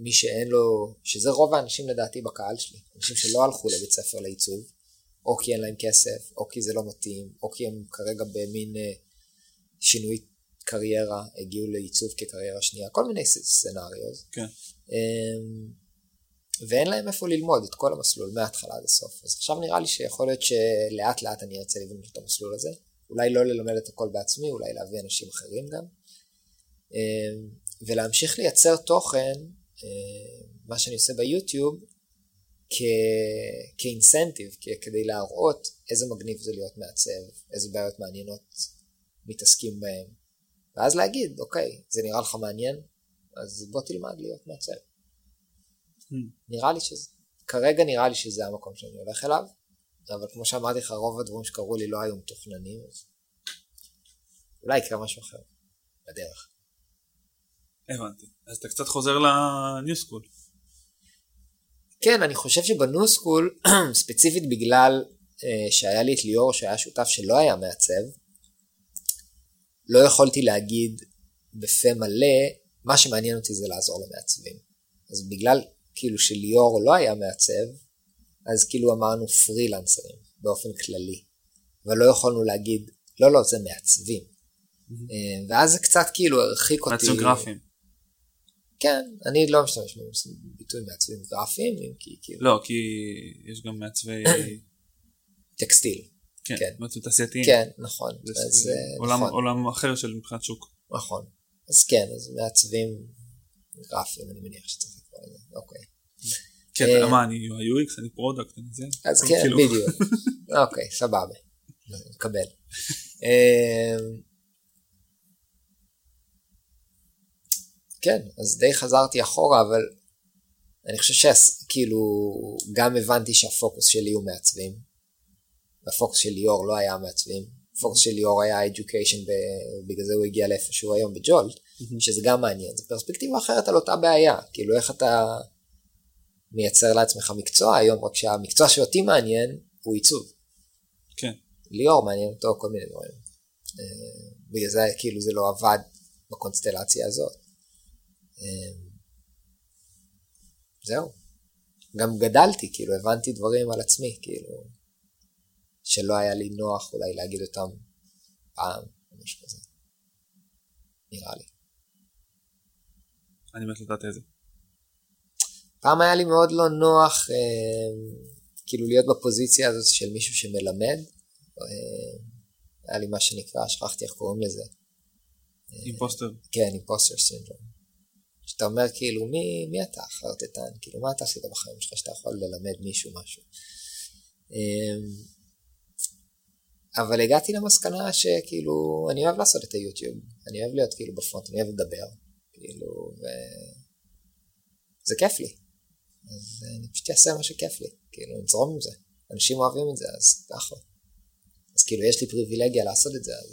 [SPEAKER 1] מי שאין לו, שזה רוב האנשים לדעתי בקהל שלי, אנשים שלא הלכו לבית ספר לעיצוב, או כי אין להם כסף, או כי זה לא מתאים, או כי הם כרגע במין אה, שינוי קריירה, הגיעו לעיצוב כקריירה שנייה, כל מיני סצנריוז.
[SPEAKER 2] כן.
[SPEAKER 1] אמ, ואין להם איפה ללמוד את כל המסלול מההתחלה עד הסוף. אז עכשיו נראה לי שיכול להיות שלאט לאט אני ארצה לבנות את המסלול הזה. אולי לא ללמד את הכל בעצמי, אולי להביא אנשים אחרים גם. אמ, ולהמשיך לייצר תוכן, מה שאני עושה ביוטיוב, כ- כאינסנטיב, כדי להראות איזה מגניב זה להיות מעצב, איזה בעיות מעניינות מתעסקים בהם, ואז להגיד, אוקיי, זה נראה לך מעניין? אז בוא תלמד להיות מעצב.
[SPEAKER 2] Hmm.
[SPEAKER 1] נראה לי שזה, כרגע נראה לי שזה המקום שאני הולך אליו, אבל כמו שאמרתי לך, רוב הדברים שקרו לי לא היו מתוכננים, אז אולי יקרה משהו אחר בדרך.
[SPEAKER 2] הבנתי. אז אתה קצת חוזר לניו סקול.
[SPEAKER 1] כן, אני חושב שבניו סקול, [CLEARS THROAT] ספציפית בגלל אה, שהיה לי את ליאור שהיה שותף שלא היה מעצב, לא יכולתי להגיד בפה מלא, מה שמעניין אותי זה לעזור למעצבים. אז בגלל כאילו שליאור לא היה מעצב, אז כאילו אמרנו פרילנסרים באופן כללי, אבל לא יכולנו להגיד, לא לא זה מעצבים. Mm-hmm. ואז זה קצת כאילו הרחיק אותי.
[SPEAKER 2] מעצבים גרפיים.
[SPEAKER 1] כן, אני לא משתמש בביטוי מעצבים גרפיים, אם כי כאילו...
[SPEAKER 2] לא, כי יש גם מעצבי... [COUGHS]
[SPEAKER 1] טקסטיל.
[SPEAKER 2] כן, כן. מעצבים תעשייתיים.
[SPEAKER 1] כן, נכון.
[SPEAKER 2] אז, עולם, נכון. עולם אחר של מבחינת שוק.
[SPEAKER 1] נכון. אז כן, אז מעצבים גרפיים, אני מניח שצריך לקרוא לזה, אוקיי.
[SPEAKER 2] כן, אה, מה, אני UX, אני product, אני זה.
[SPEAKER 1] אז כן, כאילו. בדיוק. [LAUGHS] אוקיי, סבבה. נקבל. [LAUGHS] כן, אז די חזרתי אחורה, אבל אני חושב שכאילו גם הבנתי שהפוקוס שלי הוא מעצבים, והפוקוס של ליאור לא היה מעצבים, הפוקוס של ליאור היה education, בגלל זה הוא הגיע לאיפה שהוא היום בג'ולט, שזה גם מעניין, זו פרספקטיבה אחרת על אותה בעיה, כאילו איך אתה מייצר לעצמך מקצוע היום, רק שהמקצוע שאותי מעניין הוא עיצוב.
[SPEAKER 2] כן.
[SPEAKER 1] ליאור מעניין אותו כל מיני דברים. אה, בגלל זה כאילו זה לא עבד בקונסטלציה הזאת. אה, זהו. גם גדלתי, כאילו הבנתי דברים על עצמי, כאילו, שלא היה לי נוח אולי להגיד אותם פעם, או משהו כזה. נראה לי.
[SPEAKER 2] אני מת לדעת איזה.
[SPEAKER 1] פעם היה לי מאוד לא נוח אה, כאילו להיות בפוזיציה הזאת של מישהו שמלמד. אה, היה לי מה שנקרא, שכחתי איך קוראים לזה.
[SPEAKER 2] אימפוסטר.
[SPEAKER 1] כן, אימפוסטר סינדרום. שאתה אומר כאילו, מי, מי אתה חרטטן? כאילו, מה אתה עשית בחיים שלך שאתה יכול ללמד מישהו משהו? אה, אבל הגעתי למסקנה שכאילו, אני אוהב לעשות את היוטיוב, אני אוהב להיות כאילו בפרונט, אני אוהב לדבר, כאילו, ו... זה כיף לי. אז אני פשוט אעשה מה שכיף לי, כאילו, נזרום עם זה. אנשים אוהבים את זה, אז ככה. אז כאילו, יש לי פריבילגיה לעשות את זה, אז,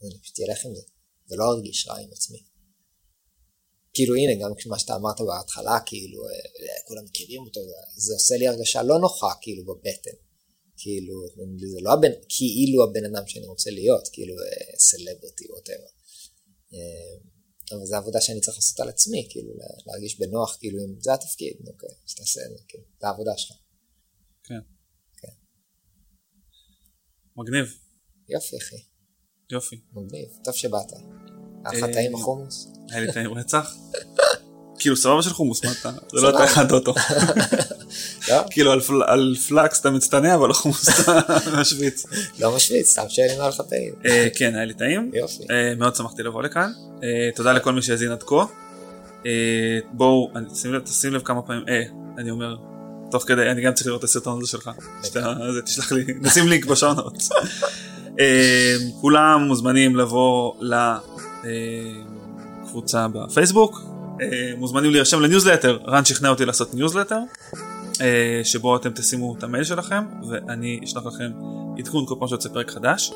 [SPEAKER 1] אז אני פשוט אלך עם זה, ולא ארגיש רע עם עצמי. כאילו, הנה, גם מה שאתה אמרת בהתחלה, כאילו, כולם מכירים אותו, זה עושה לי הרגשה לא נוחה, כאילו, בבטן. כאילו, זה לא הבן, כאילו הבן אדם שאני רוצה להיות, כאילו סלבריטי או whatever. אבל זו עבודה שאני צריך לעשות על עצמי, כאילו להרגיש בנוח, כאילו אם זה התפקיד, אוקיי, אז תעשה את זה, כאילו, זה העבודה שלך.
[SPEAKER 2] כן.
[SPEAKER 1] כן.
[SPEAKER 2] מגניב.
[SPEAKER 1] יופי אחי.
[SPEAKER 2] יופי.
[SPEAKER 1] מגניב, טוב שבאת. היה לך טעים החומוס?
[SPEAKER 2] היה לי טעים רצח. [LAUGHS] כאילו סבבה של חומוס, מה אתה? זה לא אתה אחד אותו. לא? [LAUGHS] כאילו על פלאקס אתה מצטנע אבל חומוס אתה [LAUGHS] משוויץ.
[SPEAKER 1] לא משוויץ, סתם שאלה לי לך טעים.
[SPEAKER 2] אה, כן, היה לי טעים.
[SPEAKER 1] יופי.
[SPEAKER 2] אה, מאוד שמחתי לבוא לכאן. אה, תודה לכל מי שהאזין עד כה. בואו, תשים לב כמה פעמים, אני אומר, תוך כדי, אני גם צריך לראות את הסרטון הזה שלך. תשלח לי, נשים לינק בשעונות. כולם מוזמנים לבוא לקבוצה בפייסבוק, מוזמנים להירשם לניוזלטר, רן שכנע אותי לעשות ניוזלטר. אה, שבו אתם תשימו את המייל שלכם ואני אשלח לכם עדכון כל פעם שיוצא פרק חדש.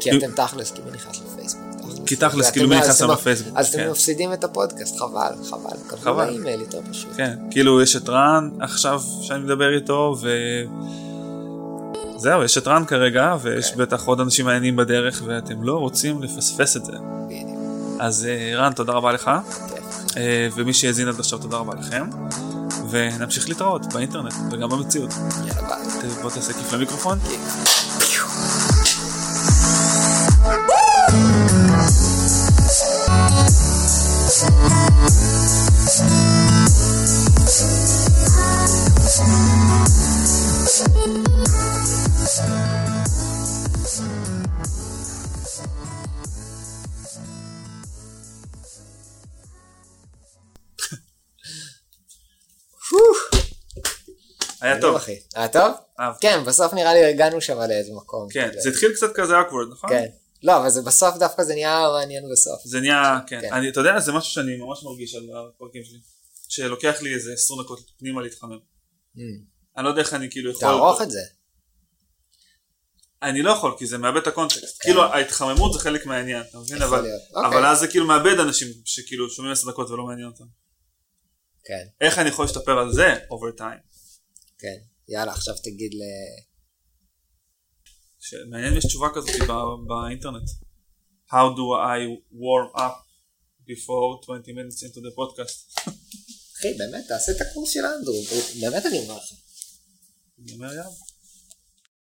[SPEAKER 1] כי אתם תכלס כאילו נכנס לפייסבוק.
[SPEAKER 2] כי תכלס כאילו מי נכנס לפייסבוק.
[SPEAKER 1] אז אתם כן. מפסידים את הפודקאסט חבל חבל. חבל. לאימייל יותר פשוט.
[SPEAKER 2] כן כאילו יש את רן עכשיו שאני מדבר איתו ו... זהו יש את רן כרגע ויש כן. בטח עוד אנשים מעניינים בדרך ואתם לא רוצים לפספס את זה. אז אה, רן, תודה רבה לך, אה, ומי שהאזין עד עכשיו, תודה רבה לכם, ונמשיך להתראות באינטרנט וגם במציאות.
[SPEAKER 1] יאללה ביי.
[SPEAKER 2] בוא תעשה כיף למיקרופון. היה טוב.
[SPEAKER 1] אחי. היה טוב?
[SPEAKER 2] אהבתי.
[SPEAKER 1] כן, בסוף נראה לי הגענו שם לאיזה מקום.
[SPEAKER 2] כן,
[SPEAKER 1] כאילו.
[SPEAKER 2] זה התחיל קצת כזה awkward, נכון?
[SPEAKER 1] כן. לא, אבל זה בסוף דווקא זה נהיה מעניין בסוף.
[SPEAKER 2] זה נהיה, כן.
[SPEAKER 1] כן.
[SPEAKER 2] אני, אתה יודע, זה משהו שאני ממש מרגיש על הפרקים שלי. שלוקח לי איזה 20 דקות פנימה להתחמם.
[SPEAKER 1] Mm.
[SPEAKER 2] אני לא יודע איך אני כאילו יכול...
[SPEAKER 1] תערוך את זה.
[SPEAKER 2] אני לא יכול, כי זה מאבד את הקונטקסט. כאילו, ההתחממות זה חלק מהעניין, אתה מבין?
[SPEAKER 1] כן.
[SPEAKER 2] אבל.
[SPEAKER 1] אוקיי.
[SPEAKER 2] אבל אז זה כאילו מאבד אנשים שכאילו שומעים 10 דקות ולא מעניין אותם.
[SPEAKER 1] כן,
[SPEAKER 2] איך אני יכול להשתפר על זה over time?
[SPEAKER 1] כן. יאללה, עכשיו תגיד ל...
[SPEAKER 2] מעניין אם יש תשובה כזאת באינטרנט. How do I warm up before 20 minutes into the podcast?
[SPEAKER 1] אחי, באמת, תעשה את הקורס של אנדרו. באמת אני אומר לך.
[SPEAKER 2] אני אומר יאללה.